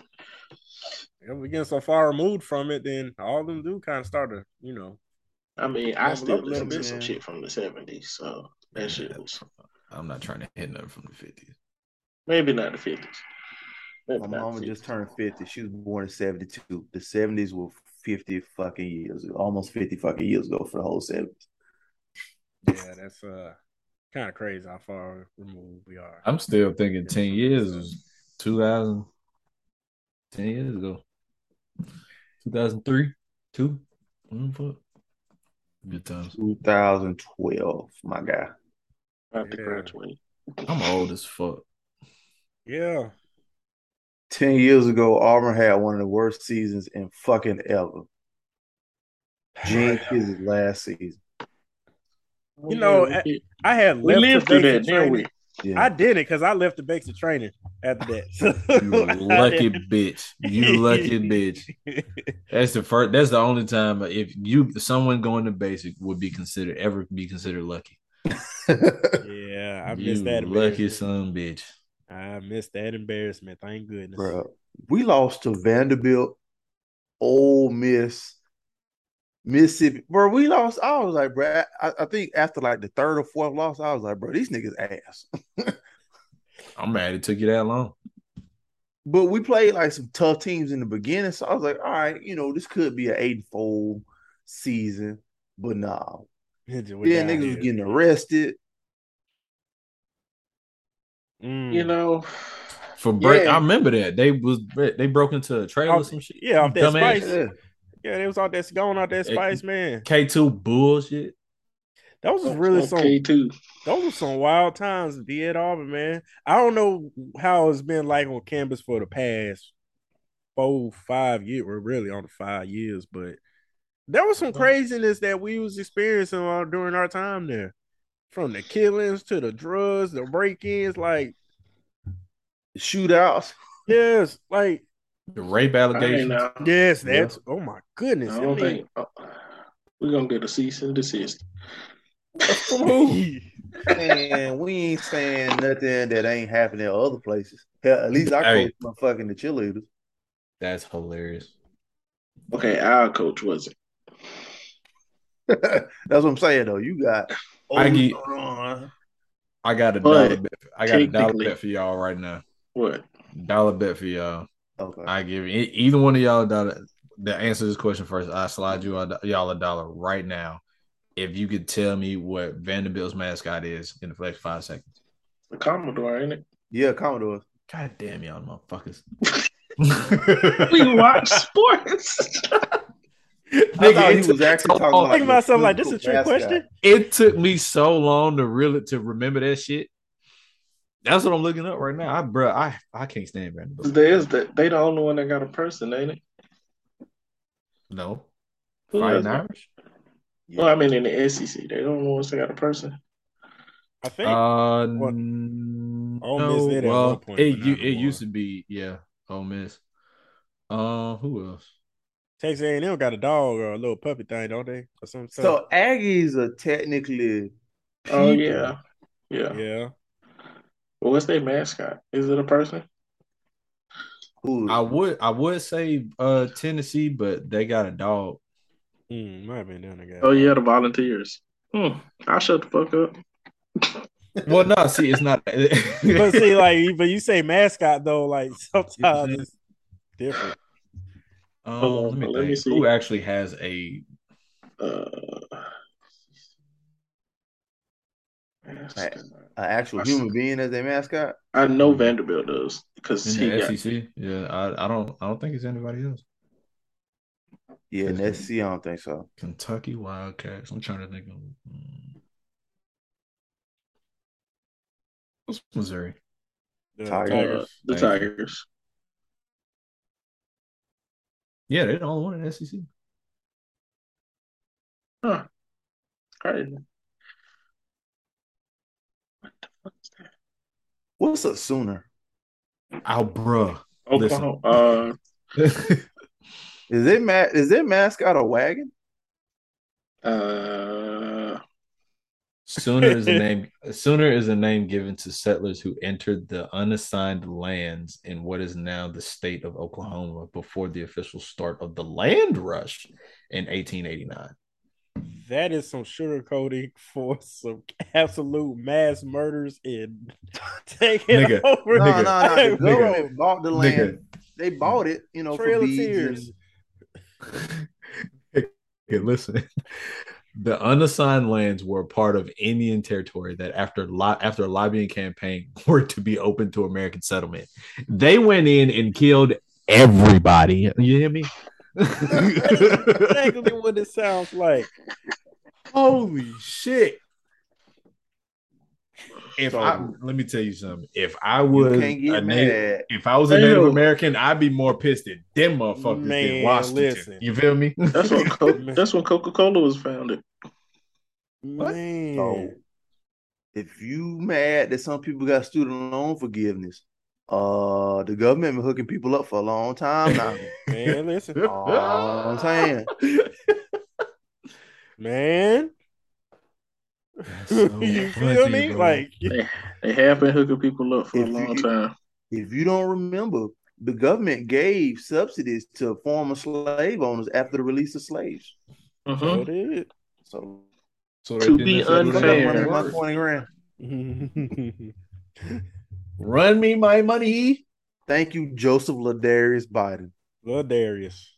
If we get so far removed from it, then all of them do kind of start to, you know. I mean, I still up a little listen to some man. shit from the 70s, so that shit was I'm not trying to hit nothing from the 50s. maybe not the 50s. Maybe My not mama the just turned 50. She was born in 72. The 70s were 50 fucking years, almost 50 fucking years ago for the whole 70s. Yeah, that's uh kind of crazy how far removed we are. I'm still thinking 10 years was 2000. 10 years ago. 2003, 2. Mm, fuck. Good times. 2012, my guy. About to Yeah. graduate. I'm old as fuck. Yeah. 10 years ago, Auburn had one of the worst seasons in fucking ever. Gene Chizik's last season. You know, Yeah, I had we lived through that, didn't we? Training. Yeah. I didn't because I left the basic training after that. You lucky bitch. You lucky bitch. That's the first. That's the only time if you someone going to basic would be considered ever be considered lucky. yeah, I you missed that. lucky son, bitch. I missed that embarrassment. Thank goodness. Bro, we lost to Vanderbilt, Ole Miss, Mississippi. Bro, we lost. I was like, bro, I, I think after like the third or fourth loss, I was like, bro, these niggas ass. I'm mad it took you that long. But we played like some tough teams in the beginning, so I was like, all right, you know, this could be an eight and four season, but nah. Yeah, down niggas was getting arrested. Mm. You know, For break, Yeah. I remember that they was they broke into a trailer or some shit. yeah, off that Dumbass. spice. Yeah. Yeah, they was out there going out that spice, man. K two bullshit. That was really some. okay too. Those were some wild times to be at Auburn, man. I don't know how it's been like on campus for the past four, five years. We're really on the five years, but there was some uh-huh. craziness that we was experiencing during our time there. From the killings to the drugs, the break-ins, like Shootouts. yes, like The rape allegations. know. yes, Yeah. that's oh my goodness. I I don't mean, think uh, we're gonna get a cease and desist. From? And we ain't saying nothing that ain't happening in other places. Hell, at least I Hey. coach my fucking the cheerleaders. That's hilarious. Okay, our coach wasn't. That's what I'm saying though. You got I get- Uh, I got a But dollar bet. I got a dollar bet for y'all right now. What? Dollar bet for y'all. Okay. I give e- either one of y'all a dollar. Answer this question first, I slide you y'all a dollar right now. If you could tell me what Vanderbilt's mascot is in the next five seconds. The Commodore, ain't it? yeah, Commodore. God damn y'all motherfuckers. We watch sports. I thought he was actually so talking long- about Think about something like this is a trick mascot. question. It took me so long to really to remember that shit. That's what I'm looking up right now. I bro, I I can't stand Vanderbilt. There's that. They the only one that got a person, ain't it? No, Who Fighting else? Irish. Well, I mean in the SEC, they the only ones that got a person. I think Uh, What? n- Ole no. Miss did at well, one point, it but u- not it used to be yeah. Ole Miss. Uh, who else? Texas A&M got a dog or a little puppy thing, don't they? Or something. So Aggies are technically Oh yeah, yeah. yeah. Well, what's their mascot? Is it a person? Who I would I would say uh Tennessee, but they got a dog. Mm, might have been down there. Oh yeah, the Volunteers. Hmm. I'll shut the fuck up. Well, no, see, it's not. but see, like, but you say mascot though, like sometimes it's different. um, let me let me see. Who actually has a? Uh, mascot. an actual human being as their mascot. I know Vanderbilt does because In he the got SEC, yeah, I, I don't I don't think it's anybody else. Yeah, in the SEC, I don't think so. Kentucky Wildcats. I'm trying to think of hmm. what's Missouri. The Tigers. uh, the Thank you. Tigers. Yeah, they're the only one in the SEC. Huh. Crazy. What the fuck is that? What's a Sooner? Oh, bruh. Oklahoma. Uh, Is it ma- Is their mascot a wagon? uh, Sooner is a name. Sooner is a name given to settlers who entered the unassigned lands in what is now the state of Oklahoma before the official start of the land rush in 1889. That is some sugarcoating for some absolute mass murders and taking Nigga. over. No, no, no. The Hey, bro, government bought the land. Nigga. They bought it, you know, Trail for of beads. Tears. and- Hey, listen. The unassigned lands were a part of Indian territory that, after lo- after a lobbying campaign, were to be open to American settlement. They went in and killed everybody. You hear me? exactly what it sounds like. Holy shit! If So- I let me tell you something, if I You was a native, if I was a Native yo. American, I'd be more pissed at them motherfuckers Man, than Washington. listen. You feel me? that's when Co- that's when Coca Cola was founded. Man. So, if you mad that some people got student loan forgiveness, uh, the government been hooking people up for a long time now. Man, listen. All I'm saying. Man. So you funny, feel me? bro. Like They, they have been hooking people up for a long you- time. If you don't remember, the government gave subsidies to former slave owners after the release of slaves. Mhm. so did. So So To be didn't say- Unfair. my 20 grand. Run me my money. Thank you, Joseph Ladarius Biden. Lord Darius.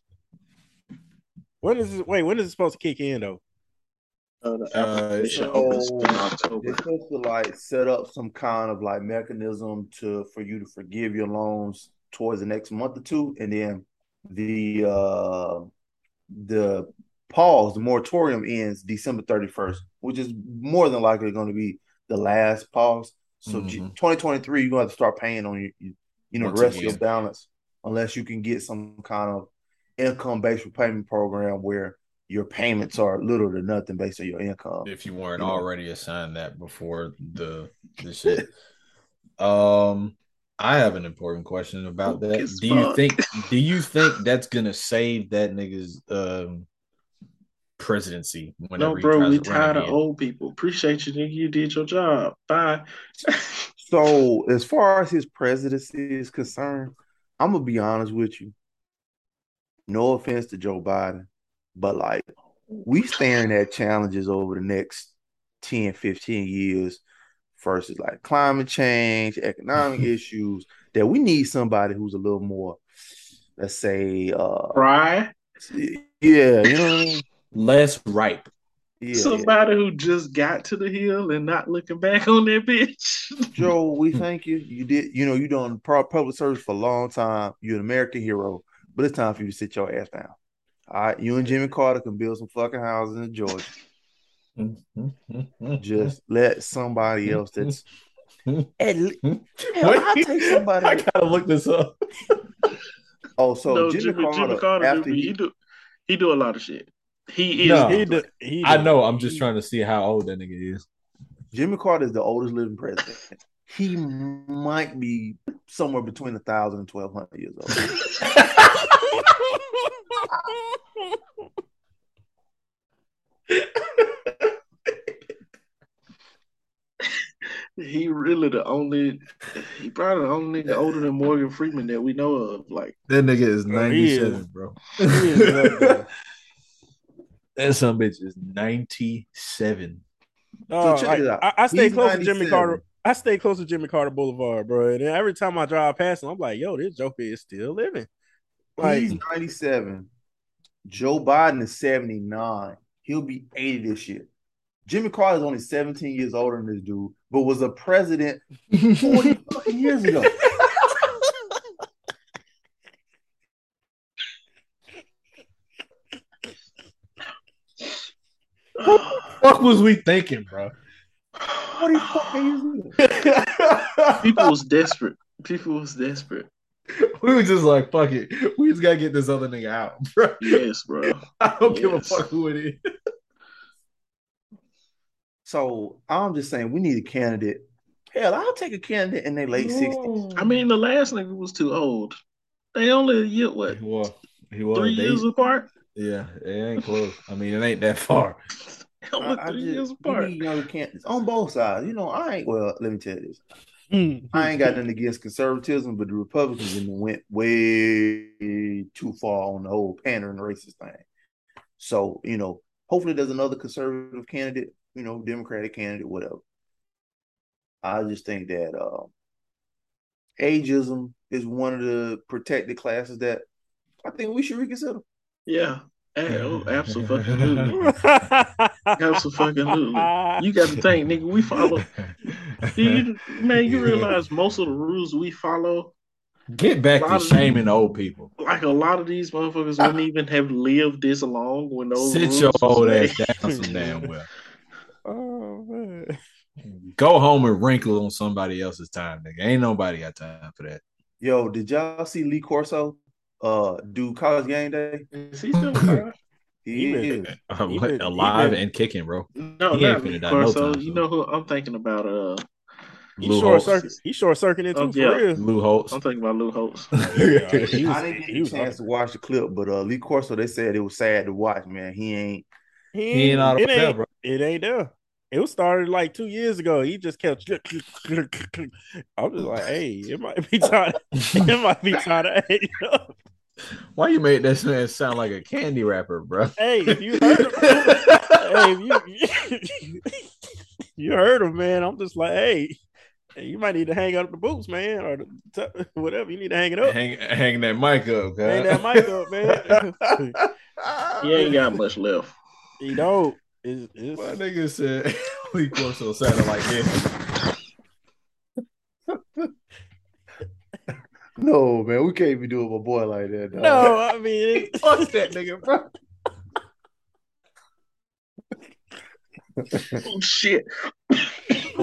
When is this? Wait, when is it supposed to kick in though? Uh, the Uh, application so- opens in They're supposed to like set up some kind of like mechanism to for you to forgive your loans towards the next month or two, and then the uh the pause, the moratorium ends December thirty first, which is more than likely going to be the last pause. So Mhm. twenty twenty three, you're going to have to start paying on your you, you know Once the rest of your balance, unless you can get some kind of income based repayment program where your payments are little to nothing based on your income. If you weren't You know. already assigned that before the the shit. um I have an important question about that. As Do you fuck. think do you think that's gonna save that nigga's um presidency No, bro, we tired of again? old people. Appreciate you, nigga. You did your job. Bye. So, as far as his presidency is concerned, I'm gonna be honest with you. No offense to Joe Biden, but like we staring at challenges over the next 10, 15 years versus like climate change, economic issues, that we need somebody who's a little more, let's say, uh Cry. yeah, you know what I mean? Less ripe. Yeah. Somebody who just got to the hill and not looking back on that bitch. Joe, we thank you. You did, you know, you done public service for a long time. You're an American hero, but it's time for you to sit your ass down. All right, you and Jimmy Carter can build some fucking houses in Georgia. Just let somebody else that's at le- Hell, I'll take somebody. I gotta look this up. oh, so no, Jimmy, Jimmy, Carter, Jimmy Carter, after do, he, he do he do a lot of shit. He is No. He do, he I know. I'm just trying to see how old that nigga is. Jimmy Carter is the oldest living president. He might be somewhere between a thousand and twelve hundred years old. he really the only he probably the only nigga older than Morgan Freeman that we know of. Like That nigga is 97, is- bro. he is that some bitch is 97. Uh, check like, it out. I, I stay He's close to Jimmy Carter. I stay close to Jimmy Carter Boulevard, bro. And every time I drive past him, I'm like, yo, this joker is still living. Like, He's 97. Joe Biden is 79. He'll be 80 this year. Jimmy Carter is only 17 years older than this dude, but was a president 40 fucking years ago. What the fuck was we thinking, bro? 40 fucking years ago. People was desperate. People was desperate. We were just like, fuck it. We just gotta get this other nigga out, bro. Yes, bro. I don't give a fuck who it is. So I'm just saying we need a candidate. Hell, I'll take a candidate in their late 60s. I mean, the last nigga was too old. They only a year, what, He was. He was. three They- years apart? yeah, it ain't close. I mean, it ain't that far. I, I just, years we apart. need younger candidates on both sides. You know, I ain't well. Let me tell you this. I ain't got nothing against conservatism, but the Republicans went way too far on the whole pandering racist thing. So you know, hopefully there's another conservative candidate, you know, Democratic candidate, whatever. I just think that uh, ageism is one of the protected classes that I think we should reconsider. Yeah. Hey, oh, absolutely. Absolutely. You got to think, nigga, we follow. Do you, man, you realize most of the rules we follow, Get back to lot of- shaming old people. like a lot of these motherfuckers wouldn't even have lived this long when those Sit rules your was old ass down some damn well. oh man. Go home and wrinkle on somebody else's time, nigga. Ain't nobody got time for that. Yo, did y'all see Lee Corso uh do college game day? Is he still alive? He, He been- is. Uh, He he alive been- and kicking, bro. No, He ain't not finna Lee die no Corso. time You know who I'm thinking about? Uh, He Lou short Holtz. circuit. He short circuiting too Oh, for yeah. real. Lou Holtz. I'm talking about Lou Holtz. He was- I didn't get a was chance to watch the clip, but uh Lee Corso, they said it was sad to watch, man. He ain't He He ain't out it of there, ain't, bro. it ain't there. It was started like two years ago. He just kept. I'm just like, hey, it might be time. It might be time to age up. Why you made this man sound like a candy rapper, bro? Hey, if you heard him, hey, if you you heard him, man. I'm just like, hey, hey, you might need to hang up the boots, man, or the, t- whatever. You need to hang it up. Hang, hang that mic up, Hang that mic up, man. He ain't got much left. you know, it's, it's, My nigga said Lee Corso sounded like this. no man, we can't be doing my boy like that. Dog. no, I mean, it, Fuck that nigga, bro. Oh shit!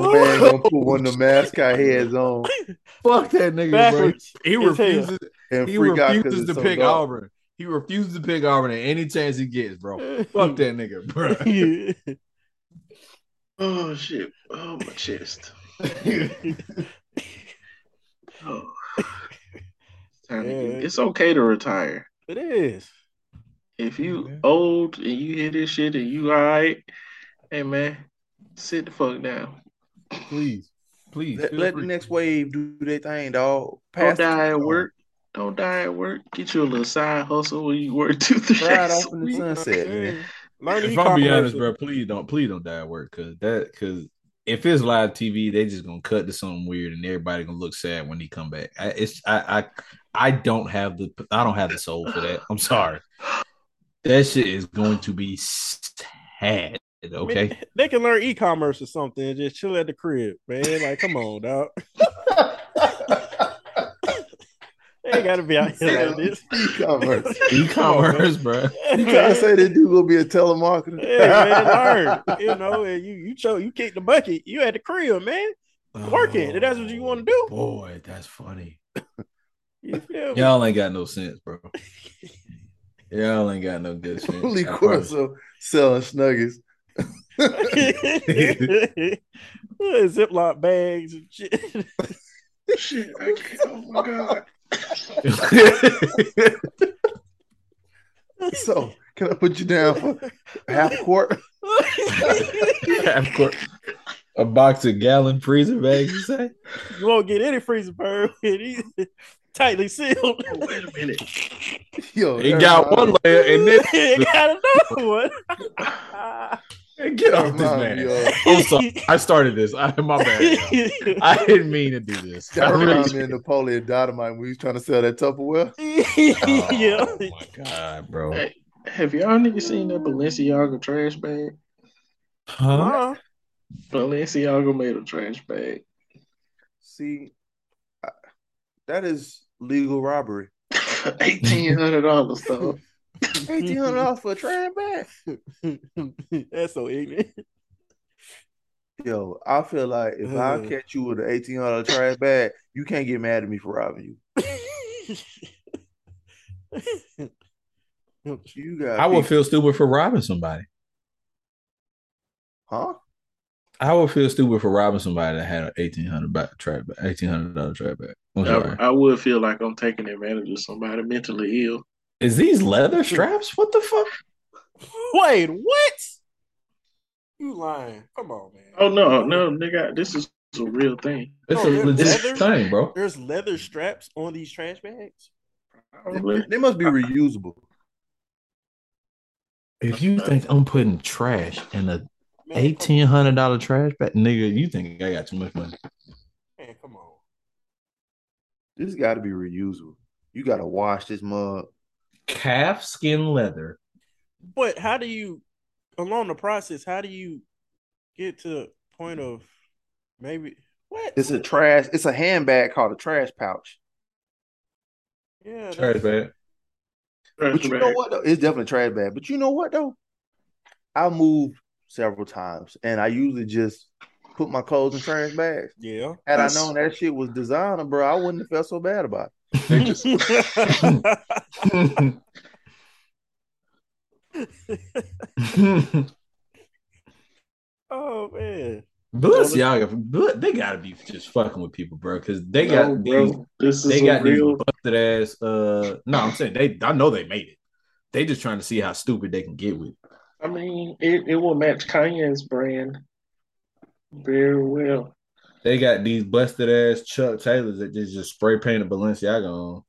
My man gonna put one of the mascot heads on Fuck that nigga, Backwards. bro. He refuses. and He freak out because refuses to so pick dark. Auburn. He refuses to pick Auburn at any chance he gets, bro. Fuck that nigga, bro. that. Oh shit! Oh my chest. Oh. It's, Yeah. get- it's okay to retire. it is. If you Yeah. old and you hear this shit and you alright, hey man, sit the fuck down. Please, please. Let, let the next wave do their thing, dog. Don't die at torch. work. Don't die at work. Get you a little side hustle where you work two, three Ride days off in the sunset, man. Learn If I'm be honest, bro, please don't, please don't die at work, cause that, cause if it's live TV, they just gonna cut to something weird, and everybody gonna look sad when he come back. I, it's, I, I, I don't have the, I don't have the soul for that. I'm sorry. That shit is going to be sad. I mean, Okay. they can learn e-commerce or something just chill at the crib, man. Like, come on, dog. They ain't gotta be out here like this. E-commerce. E-commerce, bro. You gotta say this dude gonna be a telemarketer. Hey, man, learn. You know, and you you show you kick the bucket. You at the crib, man. Working. And that's what you wanna do. Oh, boy, that's funny. You feel me? Y'all ain't got no sense, bro. Y'all ain't got no good sense. Lee I promise. Corso selling snuggies. Ziploc bags and shit. Shit, I can't. Oh my god. So can I put you down for half quart? Half quart- a box of gallon freezer bags, you say? you won't get any freezer bird. It is tightly sealed. Oh, wait a minute. Yo, It got one layer and then it got another one. Hey, get off oh, this man. me I'm sorry. I started this. I my bad. y'all. I didn't mean to do this. I That really reminds me of Napoleon Dynamite when he was trying to sell that Tupperware. yeah. Oh my god, bro. Hey, have y'all niggas seen that Balenciaga trash bag? Huh? Balenciaga made a trash bag. See, I- that is legal robbery. Eighteen hundred dollars though. Eighteen hundred dollars for a trash bag. That's so ignorant. Yo, I feel like if I Uh. catch you with an eighteen hundred trash bag, you can't get mad at me for robbing you. You got I would people- feel stupid for robbing somebody. huh? I would feel stupid for robbing somebody that had an eighteen hundred back trap bag, eighteen hundred dollar trap bag. I, I would feel like I'm taking advantage of somebody mentally ill. Is these leather straps? What the fuck? Wait, what? You lying? Come on, man. Oh no, no, nigga, this is a real thing. It's No, a legit leather? thing, bro. There's leather straps on these trash bags. Probably. They must be reusable. If you think I'm putting trash in a eighteen hundred dollar trash bag, nigga, you think I got too much money? Man, come on. This got to be reusable. You got to wash this mug. Calf skin leather. But how do you, along the process, how do you get to the point of maybe what? It's a trash. It's a handbag called a trash pouch. yeah, Trash that's- bag. But you know what? Though? It's definitely trash bag. But you know what though? I moved several times, and I usually just put my clothes in trash bags. Yeah. Had That's- I known that shit was designer, bro, I wouldn't have felt so bad about it. They just oh man. Balenciaga, but they gotta be just fucking with people, bro, because they no, got these, bro. This is they a got real. these busted ass. Uh, no, I'm saying they. I know they made it. They just trying to see how stupid they can get with. it. I mean, it, it will match Kanye's brand very well. They got these busted ass Chuck Taylors that just just spray painted Balenciaga on.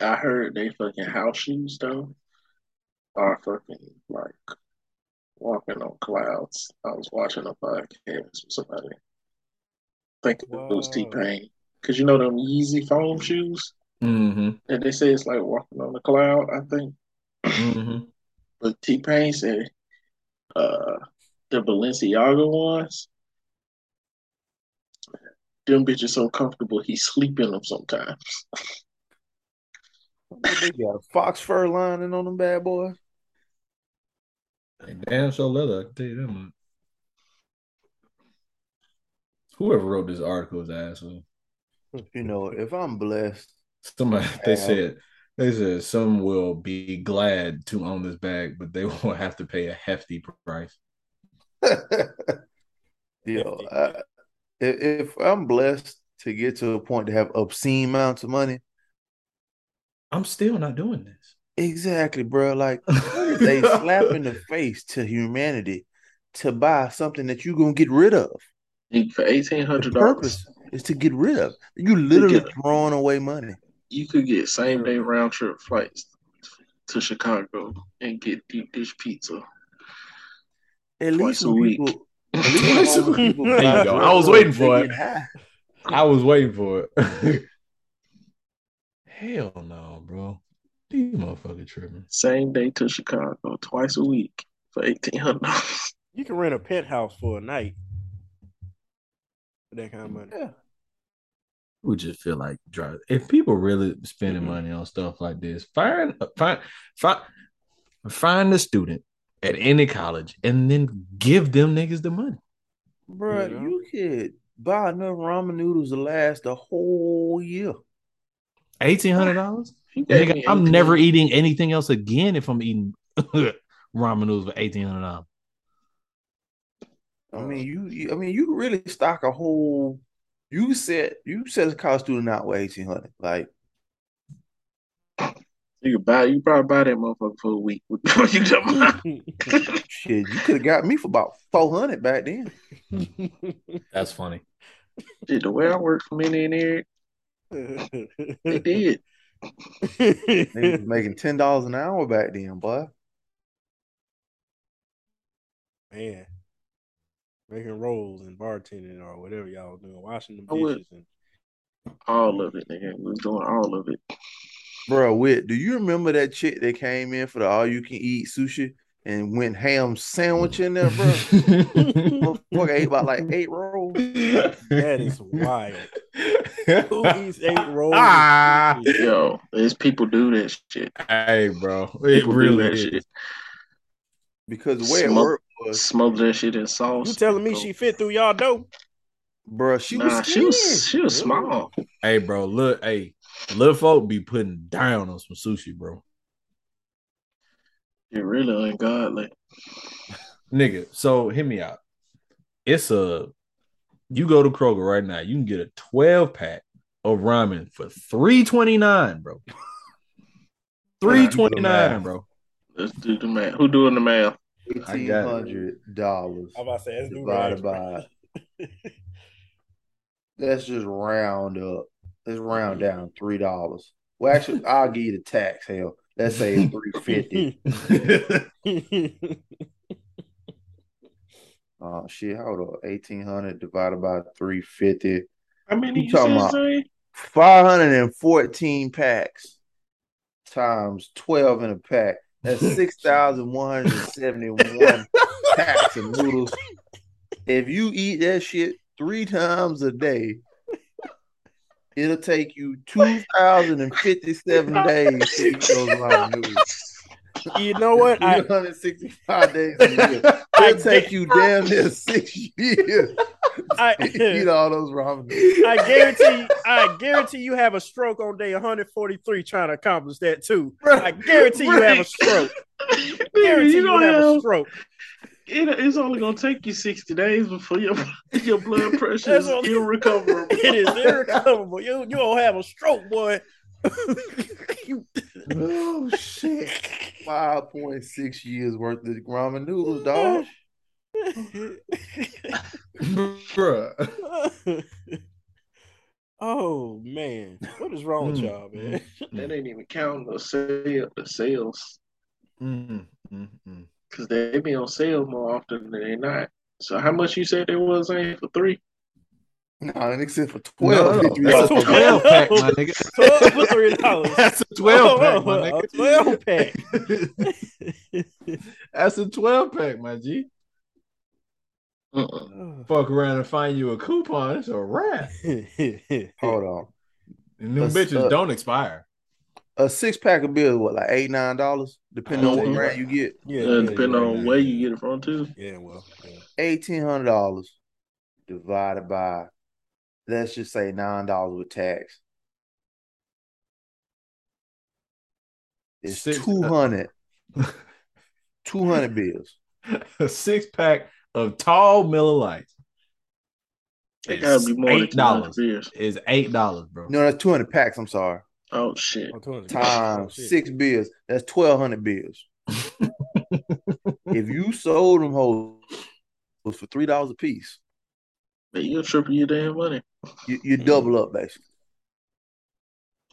I heard they fucking house shoes though are fucking like walking on clouds. I was watching a podcast with somebody. I think it was T Pain. Cause you know them Yeezy foam shoes? Mm-hmm. And they say it's like walking on a cloud, I think. Mm-hmm. But T Pain said uh the Balenciaga ones, them bitches so comfortable he sleep in them sometimes. They got a fox fur lining on them bad boys. They damn so leather. I can tell you that much. Whoever wrote this article is asshole. You know, if I'm blessed, Somebody they Yeah. said they said some will be glad to own this bag, but they will have to pay a hefty price. you know, I, if, if I'm blessed to get to a point to have obscene amounts of money, I'm still not doing this. exactly, bro. Like they slap in the face to humanity to buy something that you're gonna get rid of. For eighteen hundred dollars. is to get rid of. You literally get- throwing away money. you could get same day round trip flights to Chicago and get deep dish pizza. At Twice least a when week. people, at least when Twice a homeless week. people There you go. I was waiting for it. I was waiting for it. Hell no, bro. These motherfuckers tripping. Same day to Chicago, twice a week for eighteen hundred dollars. You can rent a penthouse for a night for that kind of money. Yeah. We just feel like drive. If people really spending mm-hmm. money on stuff like this, find find find find a student at any college and then give them niggas the money. Bro, Yeah. you could buy enough ramen noodles to last a whole year. Eighteen hundred dollars. He gave Nigga, me I'm never eating anything else again if I'm eating ramen noodles for eighteen hundred dollars. I mean, you, you I mean, you really stock a whole. You set you set a college student out with eighteen hundred. Like, You could buy, you probably buy that motherfucker for a week. What you talking about? shit, you could have got me for about four hundred back then. That's funny. Shit, the way I worked for Minnie and Eric, they did. They was making ten dollars an hour back then, boy. Man, making rolls and bartending or whatever y'all doing, washing the I dishes and All of it, nigga. We was doing all of it. Bro, Wit, do you remember that chick that came in for the all you can eat sushi and went ham sandwich in there, bro. Motherfucker ate about like eight rolls. That is wild. Who eats eight rolls? Ah. Yo, there's people do that shit. Hey, bro, it People really is. shit. Because the way it worked was, Smoke that shit in sauce. You telling me she fit through y'all dough? bro, she Nah, was she was skinny. she was small. Hey, bro, look, hey, little folk be putting down on some sushi, bro. It really ungodly. Nigga, so hit me out. It's a you go to Kroger right now, you can get a 12 pack of ramen for 329, bro. 329, bro. Let's do the math. Who doing the math? I Eighteen got it. hundred dollars I'm about to say, let's do divided that. by. Let's just round up. Let's round mm-hmm. down three dollars. Well, actually, I'll give you the tax. Hell, let's say three fifty. Oh shit! Hold on. Eighteen hundred divided by three fifty. How many You you talking about- Five hundred and fourteen packs times twelve in a pack. That's six thousand one hundred seventy-one packs of noodles. If you eat that shit three times a day, it'll take you two thousand and fifty-seven days to eat those ramen noodles. you know what? I, 365 days a year. It'll take you damn near six years I, to eat all those ramen noodles. I guarantee, I guarantee you have a stroke on day 143 trying to accomplish that too. I guarantee you have a stroke. Nigga, Guarantee you you don't have a stroke. It, it's only gonna take you sixty days before your your blood pressure That's is all- irrecoverable. It is irrecoverable. You you don't have a stroke, boy. Oh shit. 5.6 years worth of ramen noodles, dog. Bruh. oh man, what is wrong with Mm. y'all, man? That ain't even counting the sale, the sales, Mm, mm, mm. Because they be on sale more often than they not. So how much you said there was ain't for three? No, that nigga said for 12. no, that's a Twelve. pack, my nigga. Twelve for three dollars. That's a 12 pack, my Oh, nigga. 12 pack. That's a 12 pack, my G. Uh-uh. Fuck around and find you a coupon. It's a wrap. Hold on. And them Us- bitches uh, don't expire. A six pack of beer is what, like eight, nine dollars? Depending on what Mhm. brand you get. yeah, Uh, yeah, depending yeah, on yeah, where you get it from too. Yeah, well, yeah. Eighteen hundred dollars divided by let's just say nine dollars with tax. It's Six- 200. 200 bills. A six pack of tall Miller Lights. It gotta be more than $8. Is eight dollars, bro. No, that's 200 packs. I'm sorry. Oh shit! Oh, 200. Oh, Times shit. six bills. That's 1,200 bills. if you sold them hoes for $3 a piece, Man, you're triple your damn money. you, you double up, basically.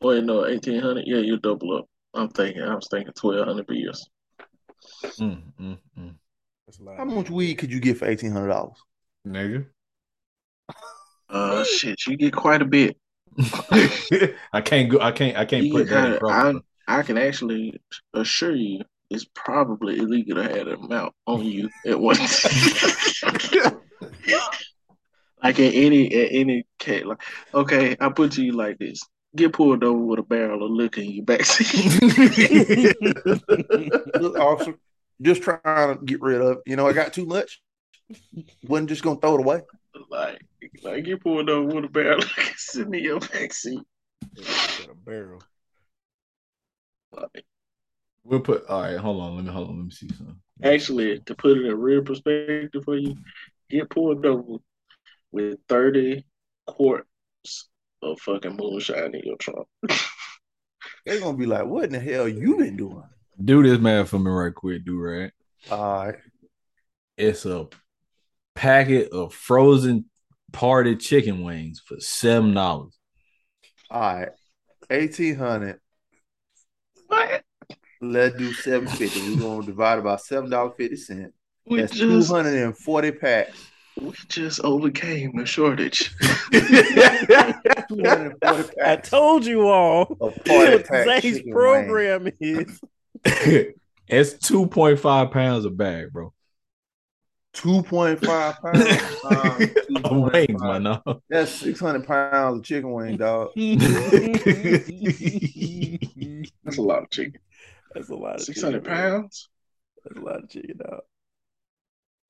Wait, no, eighteen hundred. Yeah, you double up. I'm thinking. I was thinking twelve hundred beers. Mm, mm, mm. That's a lot. How much weed could you get for $1,800? Nigga. Uh, shit, you get quite a bit. I can't go. I can't. I can't You put get that in kinda- I can actually assure you, it's probably illegal to have that amount on you at once. like at any at any case, like okay, I put to you like this: get pulled over with a barrel of liquor in your backseat. Look, officer, just trying to get rid of. You know, I got too much. Wasn't just going to throw it away. Like, like get pulled over with a barrel of liquor sitting in your backseat. Got a barrel. Like, We'll put. All right. Hold on. Let me. Hold on. Let me see something. Actually, to put it in real perspective for you, get pulled over with 30 quarts of fucking moonshine in your trunk. They're going to be like, what in the hell you been doing? Do this man for me right quick. Do right. All right. It's a packet of frozen party chicken wings for seven dollars. All right. 1800 What? Let's do 750 We're going to divide it by $7.50. We That's 240 packs. we just overcame the shortage. I told you all of party what pack Zay's chicken wings. program is. It's two point five pounds a bag, bro. Two point five pounds. times Wings, 2.5. man. No. That's six hundred pounds of chicken wing, dog. That's a lot of chicken. That's a lot of Six hundred chicken, man. pounds. That's a lot of chicken, dog.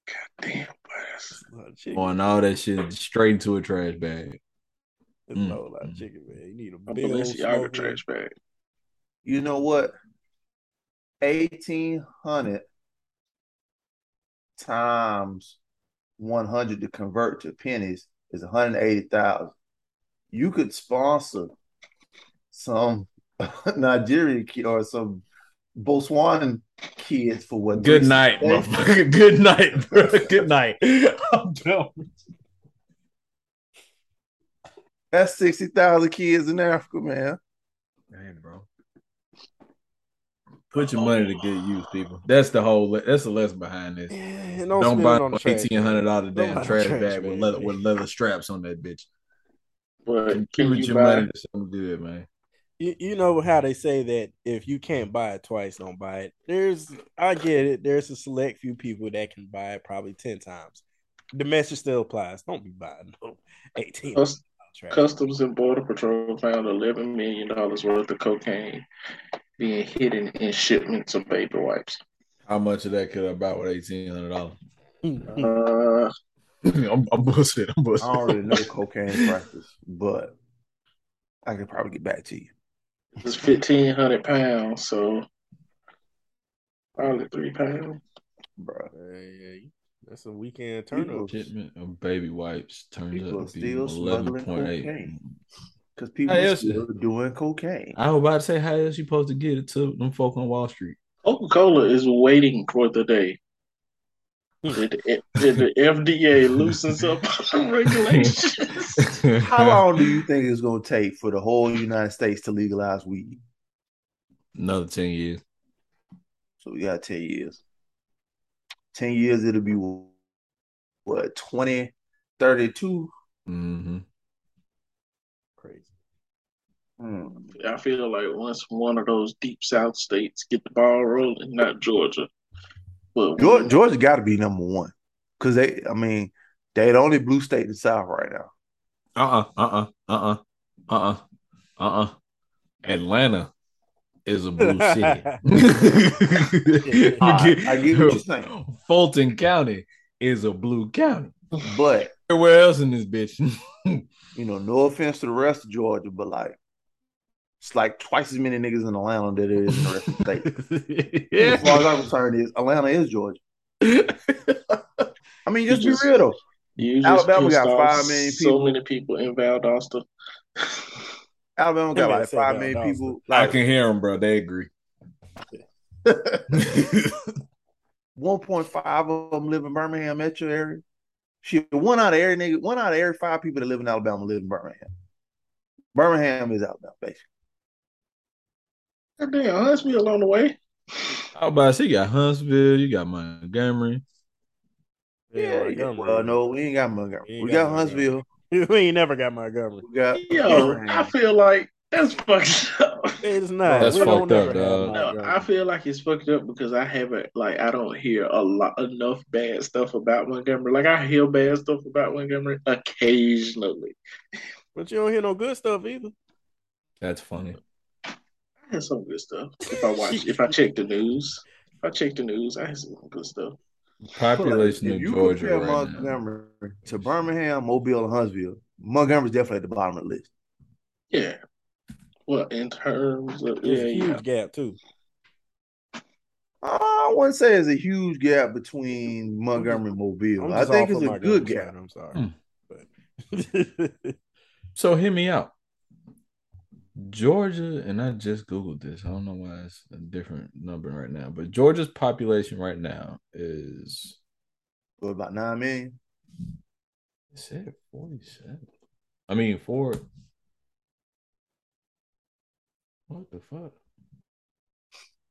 God damn, boy, that's That's a lot of chicken. Pouring all that shit straight into a trash bag. That's Mm. a whole lot of chicken, man. You need a a big old Balenciaga trash bag. You know what? Eighteen hundred times one hundred to convert to pennies is one hundred eighty thousand. You could sponsor some Nigerian kid or some Botswana kids for what? Good night, motherfucker. Good night, bro. Good night. I'm done. That's sixty thousand kids in Africa, man. Bro. Put your money to good use, people. That's the whole. That's the lesson behind this. Yeah, don't, Don't buy it on the trash. eighteen hundred dollar damn buy trash trash bag with leather with leather straps on that bitch. But Give can it you your buy? money to something good, man. You, you know how they say that if you can't buy it twice, don't buy it. There's, I get it. There's a select few people that can buy it probably ten times. The message still applies. Don't be buying no eighteen. Cus- Customs and Border Patrol found eleven million dollars worth of cocaine being hidden in shipments of baby wipes. How much of that could I buy with eighteen hundred dollars? Uh, I'm, I'm bullshit. I'm I don't really know cocaine prices, but I could probably get back to you. it's fifteen hundred pounds, so probably three pounds. Bro. Hey, that's a weekend People- turnover. Shipment of baby wipes turns People are out to be still eleven smuggling point eight. Cocaine. Because people Hey, are yes, still doing cocaine. I was about to say, how else you supposed to get it to them folk on Wall Street? Coca Cola is waiting for the day that the, the FDA loosens up regulations. How long do you think it's going to take for the whole United States to legalize weed? Another ten years. So we got 10 years. 10 years, it'll be what, 2032? Mm-hmm. Crazy. Hmm. I feel like once one of those deep South states get the ball rolling, not Georgia, but Georgia, Georgia got to be number one. Because they, I mean, they the only blue state in the South right now. Uh uh uh uh uh uh uh uh. Atlanta is a blue city. I- I get what you're saying. Fulton County is a blue county. But, Everywhere else in this bitch. you know, no offense to the rest of Georgia, but like, it's like twice as many niggas in Atlanta than there is in the rest of the state. As far as I'm concerned, is Atlanta is Georgia. I mean, just, just- be real though. you just Alabama pissed got off five million So many people in Valdosta. Alabama got like said five Valdosta. million people. I can hear them, bro. They agree. one point five of them live in Birmingham metro area. Shit, one out of every nigga, one out of every five people that live in Alabama live in Birmingham. Birmingham is Alabama, basically. God damn, Huntsville on the way. I was about to say, you got Huntsville, you got Montgomery. Yeah, yeah. Well, no, we ain't got Montgomery. We ain't We, got got Huntsville. we ain't never got Montgomery. We got Yo, I feel like that's fucked up. It's not. That's we fucked up, dog. No, Montgomery. I feel like it's fucked up because I haven't like I don't hear a lot enough bad stuff about Montgomery. Like I hear bad stuff about Montgomery occasionally. But you don't hear no good stuff either. That's funny. I had some good stuff. If I watch, if I check the news, if I check the news, I had some good stuff. Population if of you Georgia compare right now. To Birmingham, Mobile, and Huntsville, Montgomery's definitely at the bottom of the list. Yeah. Well, in terms of There's yeah, a huge yeah. gap too. I wouldn't say there's a huge gap between Montgomery and Mobile. I'm I just think it's of a good Montgomery gap. side, I'm sorry. Hmm. But So hear me out. Georgia, and I just googled this. I don't know why it's a different number right now, but Georgia's population right now is What about nine million? it said forty-seven. I mean four. What the fuck?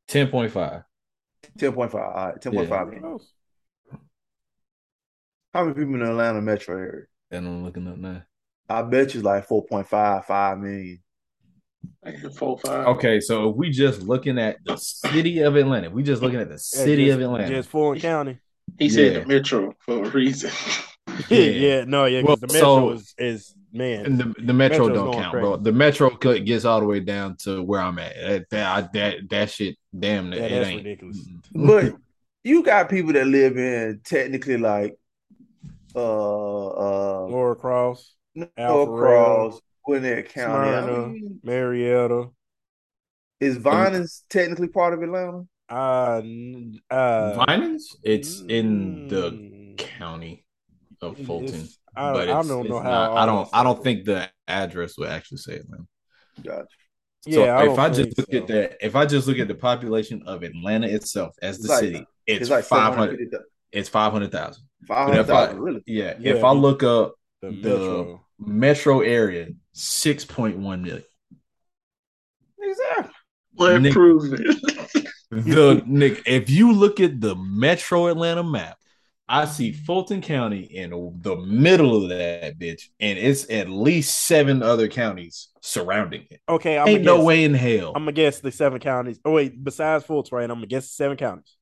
Ten point five. Ten point five. All right, ten point five million. Close. How many people in the Atlanta metro area? And I'm looking up now. I bet you it's like 4.5, 5 million. Four five. Okay, so if we just looking at the city of Atlanta, if we just looking at the city just, of Atlanta. just Fulton County. He said Yeah. the metro for a reason. Yeah, Yeah. no, yeah, Well, the metro so- is, is man. And the, the metro Metro's don't count, crazy. bro. The metro cut gets all the way down to where I'm at. That that that, that shit, damn, Yeah, it that's ain't. ridiculous. But you got people that live in technically like uh uh Laura Cross, no Alpharetta, Cross, Gwinnett County. I mean, Marietta. is Vinings technically part of Atlanta? Uh, uh, Vinings, it's in the mm, county of it's- Fulton. I, but I don't know how. not- I don't. I don't think the address would actually say Atlanta. Gotcha. So Yeah, if don't I just look so. at the if I just look at the population of Atlanta itself as It's the like- city, it's, It's like five hundred. It's five hundred thousand. Five But if hundred I thousand, really? yeah, Yeah, if I look up the the- metro. metro area, six point one million. Exactly. What Nick- proves it? The Nick, if you look at the Metro Atlanta map, I see Fulton County in the middle of that bitch, and it's at least seven other counties surrounding it. Okay, I'm Ain't no guess, way in hell. I'm gonna guess the seven counties. Oh wait, besides Fulton, right? I'm gonna guess the seven counties.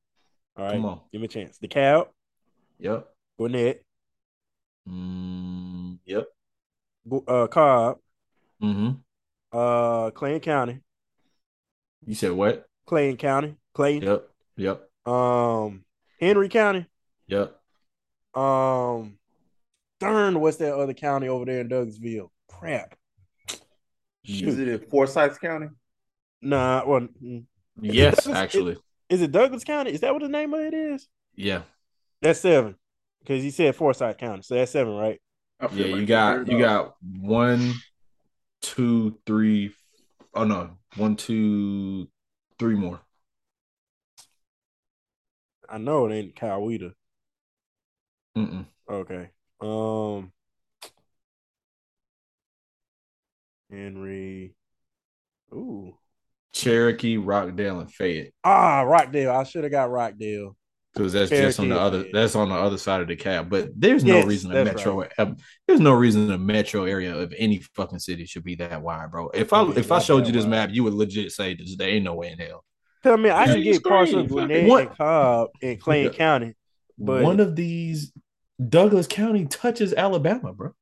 All right, Come on. give me a chance. DeKalb, Yep. Gwinnett, Mm, yep. Uh, Cobb, hmm uh, Clayton County, You said what? Clayton County, Clayton, Yep. Yep. um, Henry County, Yep. um, darn, what's that other county over there in Douglasville? Crap. Is Shoot. it in Forsyth County? Nah, well, mm, Yes, Douglas- actually. is it Douglas County? Is that what the name of it is? Yeah. That's seven. Because he said Forsyth County, so that's seven, right? Yeah. like You got you got one, two, three. Oh no, one, two, three more. I know it ain't Coweta. Mm-mm. Okay. Um Henry. Ooh. Cherokee, Rockdale, and Fayette. Ah, Rockdale. I should have got Rockdale. Because that's just on the other that's on the other side of the cab. But there's no Yes, reason a metro uh, there's no reason a metro area of any fucking city should be that wide, bro. If I I if I showed you this map, you would legit say this there ain't no way in hell. Tell me, I can get parts of scream, Gwinnett What? and Cobb in Clayton Yeah. County, but One of these Douglas County touches Alabama, bro.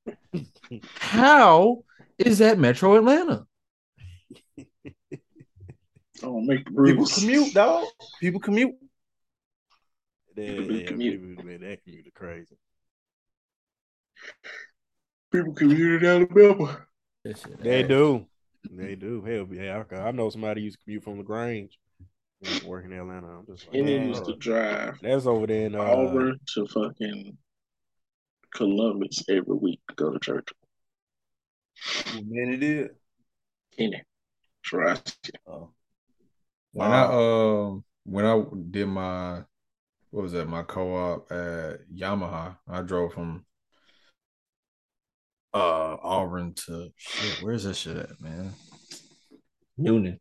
How is that Metro Atlanta? Don't make the People rules. commute, dog. People commute. Yeah, People do yeah, commute. people- man, that commute is crazy. People commute in Alabama. They do. They do. Hell, yeah. I, I know somebody used to commute from LaGrange. Working in Atlanta. I'm just like, And they man, used to drive that's over there in uh, Auburn to fucking Columbus every week to go to church. Man, it is. Kenny. Try. Oh. When I um when I did my what was that my co-op at Yamaha, I drove from uh Auburn to shit. Where's that shit at, man? Newnan.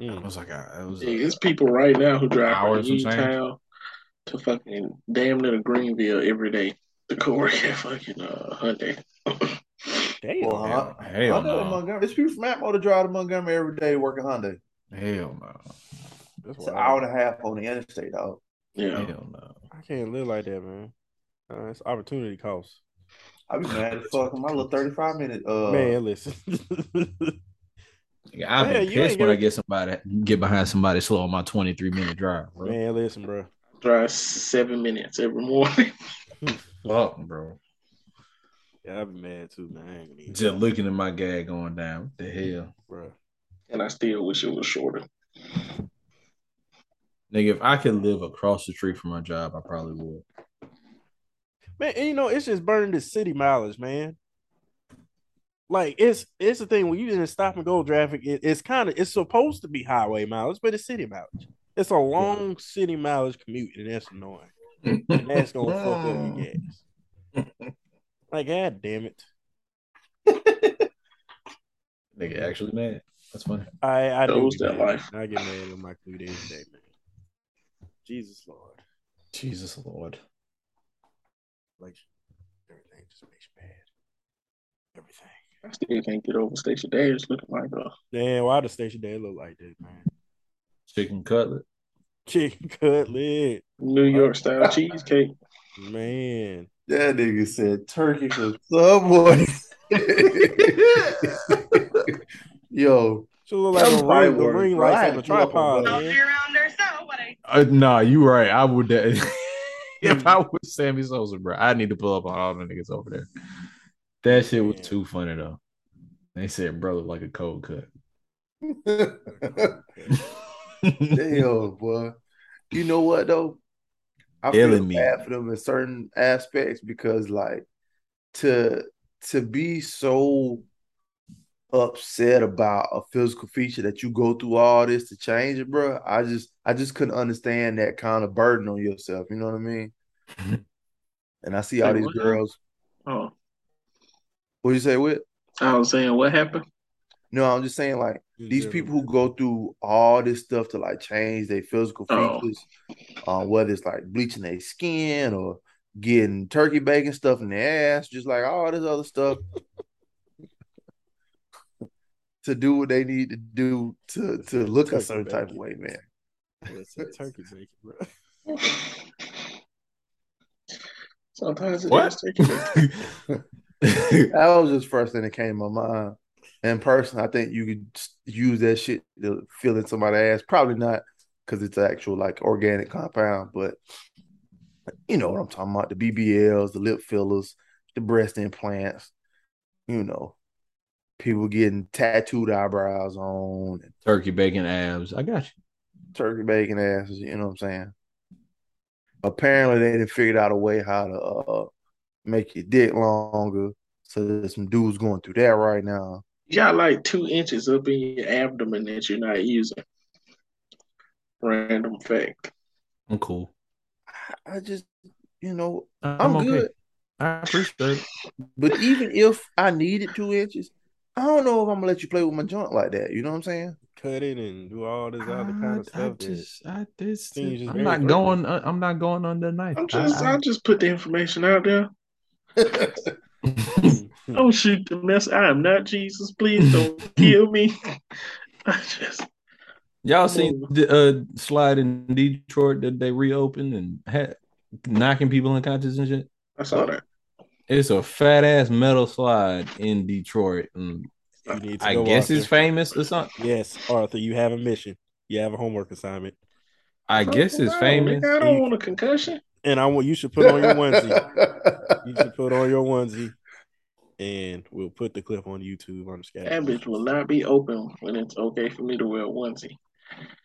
I mm, was like, I, it was. Yeah, it's people right now who drive Hours from and change. Newtown to fucking damn near Greenville every day to go work at fucking uh, Hyundai. damn. Well, hell- Hon- hell Hyundai no. to Montgomery. There's people from Atmore to drive to Montgomery every day working Hyundai. Hell no. That's It's an hour and a half on the interstate, dog. Yeah. Hell no. I can't live like that, man. Uh, it's opportunity cost. I be mad as fuck on my little 35 minute uh man, listen. I've Man, been pissed when I get- get somebody get behind somebody slow on my 23 minute drive, bro. man, listen, bro. Drive seven minutes every morning. Fuck, bro. Yeah, I'd be mad too, man. I ain't even- Just looking at my gag going down. What the hell? bro. And I still wish it was shorter. Nigga, if I could live across the street from my job, I probably would. Man, and you know, it's just burning the city mileage, man. Like it's it's the thing when you in stop and go traffic, it, it's kind of it's supposed to be highway mileage, but it's city mileage. It's a long city mileage commute, and that's annoying. And that's gonna fuck up your gas. Like, god damn it. Nigga, actually mad. That's funny. I I do Those be that mad. life. I get mad with my commute every day, man. Jesus Lord. Jesus Lord. Like everything just makes you mad. Everything. I still can't get over Station Dash looking like a Damn, why does station day look like that, man? Chicken cutlet. Chicken cutlet, New York style cheesecake. man. That nigga said turkey for Subway. Yo, Should look like a probably ring, the ring lights on the to pull up on tripod, man. around her, so what I Uh, nah, you right. I would. if I was Sammy Sosa, bro, I need to pull up on all the niggas over there. That shit was too funny though. They said brother like a cold cut. damn, boy. You know what though? I feel Killing me. bad for them in certain aspects because, like, to to be so upset about a physical feature that you go through all this to change it, bro. I just I just couldn't understand that kind of burden on yourself. You know what I mean? And I see all Like these what? girls. Oh, What you say? What I was saying, what happened? no, I'm just saying like these people who go through all this stuff to like change their physical Oh. features, uh, whether it's like bleaching their skin or getting turkey bacon stuff in their ass, just like all this other stuff to do what they need to do to to look a Turkey certain type of way, man. That's a turkey bacon, bro. Sometimes it What? is turkey bacon. That was just first thing that came to my mind. In person, I think you could use that shit to fill in somebody's ass. Probably not because it's actual like organic compound, but you know what I'm talking about. The BBLs, the lip fillers, the breast implants, you know, people getting tattooed eyebrows on and Turkey bacon abs. I got you. turkey bacon asses, you know what I'm saying? Apparently they didn't figured out a way how to uh, make your dick longer. So there's some dudes going through that right now. You got like two inches up in your abdomen that you're not using. Random fact. I'm cool. I just, you know, I'm, I'm okay. good. I appreciate it. But even if I needed two inches, I don't know if I'm gonna let you play with my joint like that. You know what I'm saying? Cut it and do all this other kind I, of stuff. I just, I this, Seems just I'm not threatening. going. uh, I'm not going under the knife. I'm just, I, I just put the information out there. that- Don't shoot the mess. I am not Jesus. Please don't kill me. I just Y'all seen the uh, slide in Detroit that they reopened and had knocking people unconscious and shit? I saw that. It's a fat ass metal slide in Detroit, and You need to I go, guess Arthur. it's famous or something. Yes, Arthur, you have a mission. You have a homework assignment, I guess it's famous. I don't want a concussion. and I want you should put on your onesie. You should put on your onesie, and we'll put the clip on YouTube on the That schedule. bitch will not be open when it's okay for me to wear a onesie.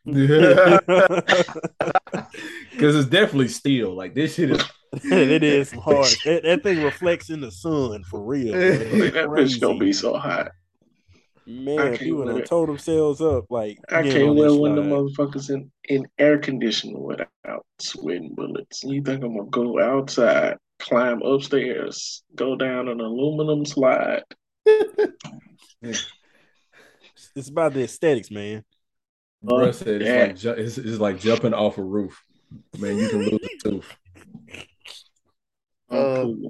Because it's definitely steel. Like this shit is. it is hard. That, that thing reflects in the sun for real. bro. Like, It's that bitch gonna be so hot. Man, can't people wear done told themselves up like I can't on wear this one of them slide. motherfuckers in, in air conditioning without sweating bullets. You think I'm gonna go outside, climb upstairs, go down an aluminum slide? It's about the aesthetics, man. Bruh said it's yeah. like ju- it's, it's like jumping off a roof. Man, you can lose a tooth. I'm Uh.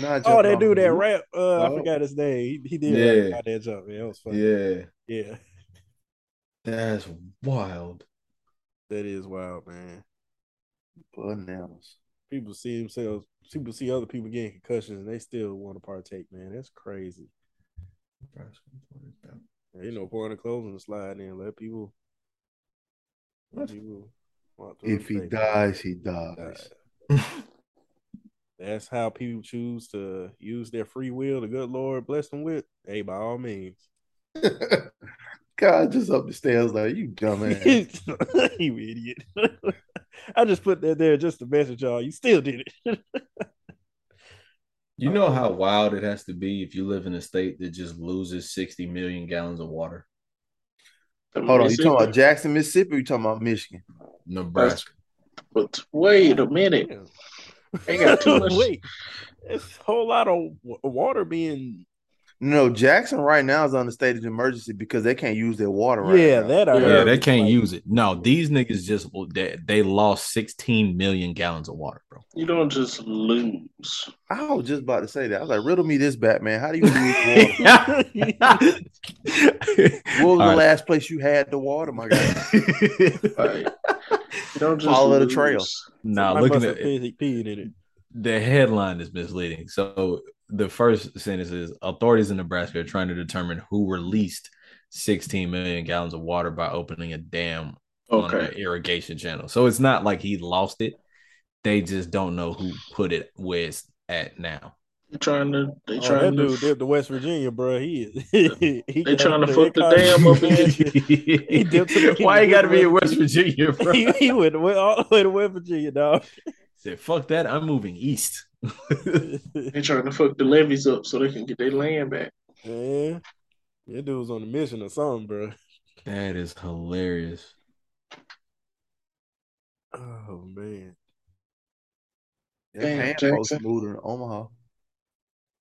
Not Oh, jumping that off dude that rap. Uh, I Oh. forgot his name. He, he did Yeah. rap that jump, man. That was funny. Yeah, Yeah, that's wild. that is wild, man. Bananas. People see themselves. People see other people getting concussions, and they still want to partake. Man, that's crazy. Yeah, you know, pouring the clothes on the slide and let people. Let people walk through If he the state, man. dies, he dies. That's how people choose to use their free will. The good Lord bless them with. Hey, by all means. God just up the stairs like you dumbass. you idiot. I just put that there just to message y'all. You still did it. You know how wild it has to be if you live in a state that just loses 60 million gallons of water? Hold on, you talking about Jackson, Mississippi? Or you talking about Michigan? Nebraska. But wait a minute. They got too much. Wait, it's a whole lot of water being No, Jackson right now is on the state of emergency because they can't use their water right yeah, now. that I Yeah, Yeah, heard. they can't like- use it. No, these niggas just they, they lost 16 million gallons of water, bro. You don't just lose. I was just about to say that. I was like, riddle me this, Batman. How do you lose water? What was the All right. last place you had the water, my guy? Like, you don't just Follow the lose. trail. nah, I looking at have peed, peed in it. the headline is misleading. So the first sentence is authorities in Nebraska are trying to determine who released 16 million gallons of water by opening a dam on Okay. the irrigation channel. So it's not like he lost it. They just don't know who put it where it's at now. They're trying to they Oh, trying to dude dipped to West Virginia, bro. He is. he They trying to fuck the incarnate- dam up in He dipped to the- Why you got to be in West Virginia, bro? he, he went went all the way to West Virginia, dog. Said, fuck that. I'm moving east. they trying to fuck the levees up so they can get their land back. Man, that dude was on a mission or something, bro. that is hilarious. Oh man, They're Damn, paying folks to Jackson. move to Omaha.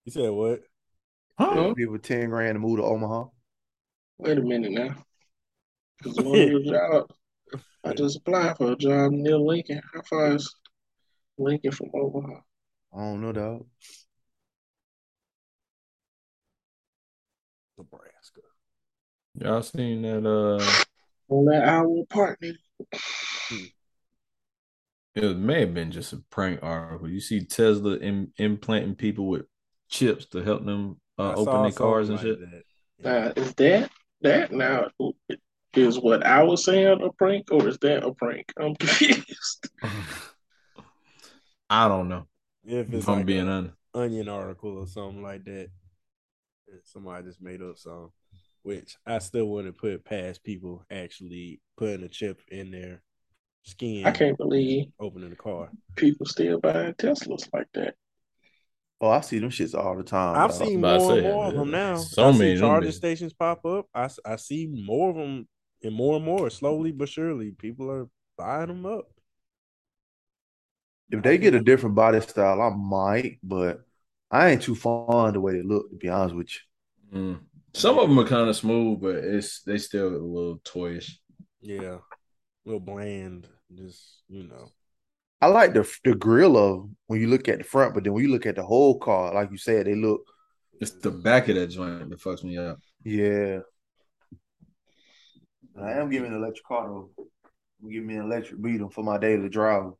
you said what? Huh? Huh? People ten grand to move to Omaha. Wait a minute now. Because one of the I just applied for a job near Lincoln. How far is Lincoln from Omaha? I don't know, dog. Nebraska. Y'all seen that? Uh, On that hour apart, nigga. it may have been just a prank article. You see Tesla Im- implanting people with chips to help them uh, open their cars and something shit. that. Now, is that that now is what I was saying a prank, or is that a prank? I'm confused. I don't know. If it's If I'm like being a honest. onion article or something like that, that somebody just made up some, which I still wouldn't put past people actually putting a chip in their skin, I can't believe opening the car. people still buying Teslas like that. Oh, I see them shits all the time. I've dog. seen more and say, more of them now. so I many of them charging stations pop up. I, I see more of them and more and more, slowly but surely. People are buying them up. If they get a different body style, I might, but I ain't too fond the way they look. To be honest with you. Mm. Some of them are kind of smooth, but it's they still a little toyish. Yeah, a little bland. Just you know, I like the the grill of when you look at the front, but then when you look at the whole car, like you said, they look It's the back of that joint that fucks me up. yeah. I am giving an electric car though. I'm giving me an electric beetle for my daily drive.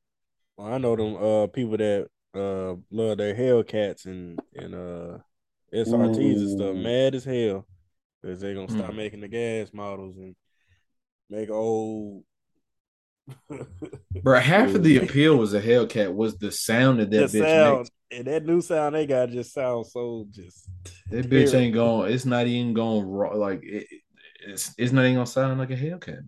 Well, I know them uh people that uh love their Hellcats and and uh SRTs and stuff. Mad as hell because they're gonna stop Mm. making the gas models and make old. Bro, half of the appeal was a Hellcat was the sound of that the bitch sound makes. and that new sound they got just sounds so just That bitch terrible. ain't going. It's not even going raw. Like it, it's it's not even gonna sound like a Hellcat.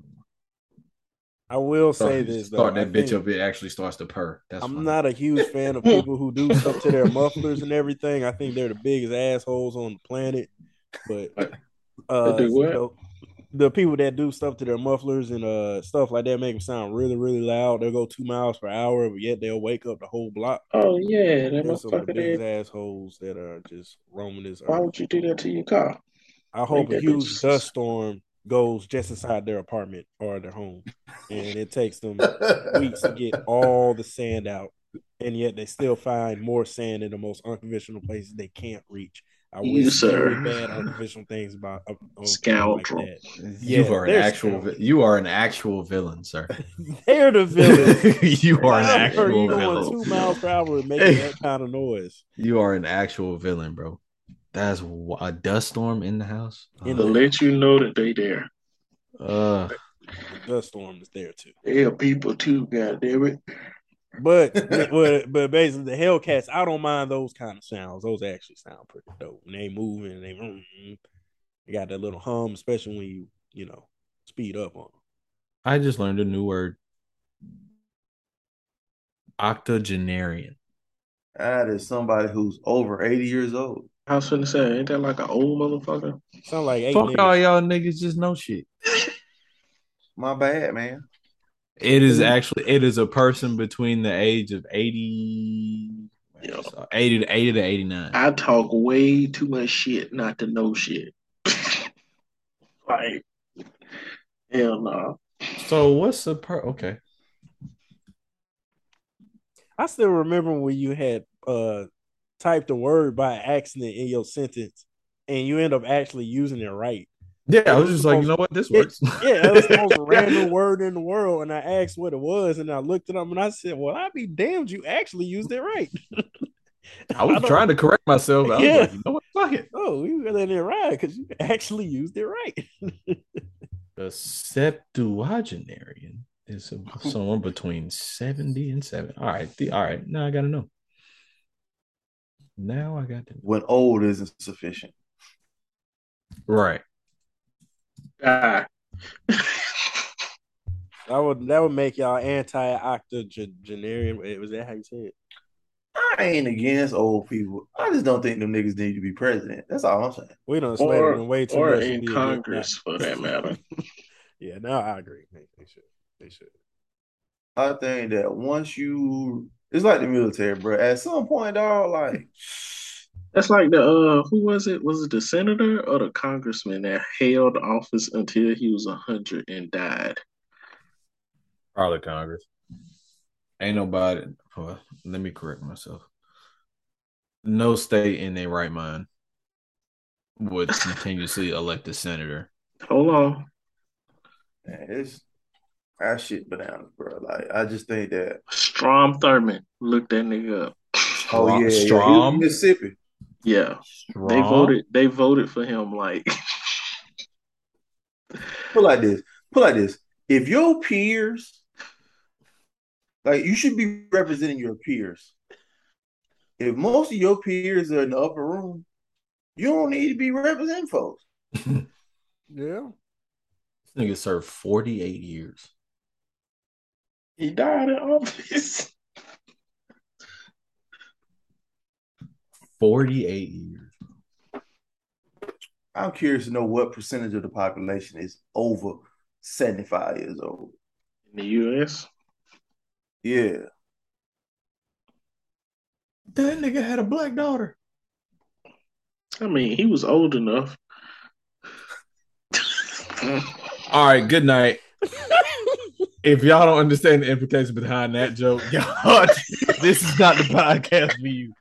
I will say you this though. start I that bitch up. It actually starts to purr. That's I'm fine. not a huge fan of people who do stuff to their mufflers and everything. I think they're the biggest assholes on the planet. But uh, do what? the, people that do stuff to their mufflers and uh stuff like that make them sound really, really loud. They'll go two miles per hour, but yet they'll wake up the whole block. Oh yeah, that There's some of the biggest there. assholes that are just roaming this Why earth. would you do that to your car? I hope a huge dust storm goes just inside their apartment or their home, and it takes them weeks to get all the sand out, and yet they still find more sand in the most unconventional places they can't reach. I You, wish very sir. bad unconventional things about uh, uh, Scoundrel. Like that. You are an actual. scoundrels. vi- You are an actual villain, sir. They're the villains. you are an I've actual you going villain. two miles per hour and making that kind of noise. You are an actual villain, bro. That's a dust storm in the house. In To the- let you know that they there. Uh, The dust storm is there too. They are people too, God damn it. But but but basically the Hellcats, I don't mind those kind of sounds. Those actually sound pretty dope. When they moving and they mm, they got that little hum, especially when you you know speed up on them. I just learned a new word. Octogenarian. That is somebody who's over 80 years old. I was finna say, ain't that like an old motherfucker? Sound like eight Fuck niggas. all y'all niggas just know shit. My bad, man. It is actually it is a person between the age of 80 Yeah. 80 to 80 to 89. I talk way too much shit not to know shit. like, hell no. So what's the per okay. I still remember when you had uh typed a word by accident in your sentence and you end up actually using it right. Yeah, I It was was just like, you know what, this Yeah, works. yeah, that was the most random word in the world. And I asked what it was, and I looked it up and I said, Well, I'd be damned you actually used it right. I was don't- trying to correct myself. I was Yeah. like, you know what, fuck it. Oh, you let it ride because you actually used it right. The septuagenarian is a- someone between 70 and 7. All right, the, all right. Now I gotta know. Now I got to When old isn't sufficient. right. Die. That would that would make y'all anti-octogenarian. Was that how you say it? I ain't against old people. I just don't think them niggas need to be president. That's all I'm saying. We don't slander or them way too or much. to in Congress for that matter. Yeah, no, I agree. They, they should. They should. I think that once you, it's like the military, bro. At some point, dog, like That's like the uh who was it? Was it the senator or the congressman that held office until he was hundred and died? Probably Congress. Ain't nobody. Well, let me correct myself. No state in their right mind would continuously elect a senator. Hold on. man, it's that shit bananas, bro. Like I just think that. Strom Thurmond. Look that nigga up. Oh yeah, yeah. He Strom? from Mississippi. Yeah. They voted they voted for him like Put like this. Put like this. If your peers, like you should be representing your peers. If most of your peers are in the upper room, you don't need to be representing folks. Yeah. This nigga served 48 years. He died in office. 48 years. I'm curious to know what percentage of the population is over 75 years old. In the US. Yeah. That nigga had a black daughter. I mean, he was old enough. All right, good night. if y'all don't understand the implications behind that joke, y'all, this is not the podcast for you.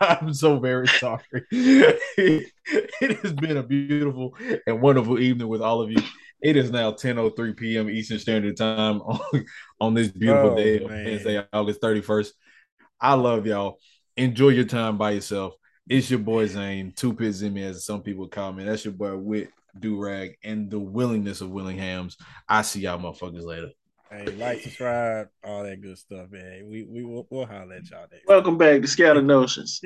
I'm so very sorry. it has been a beautiful and wonderful evening with all of you. It is now 10:03 p.m. Eastern Standard Time on, on this beautiful Oh, day man. Wednesday, August 31st. I love y'all. Enjoy your time by yourself. It's your boy Zane, two pits in me, as some people call me. That's your boy Wit Durag and the willingness of Willinghams. I see y'all motherfuckers later. Hey, like, subscribe, all that good stuff, man. We we will we'll holler at y'all next. Welcome back to Scattered Notions.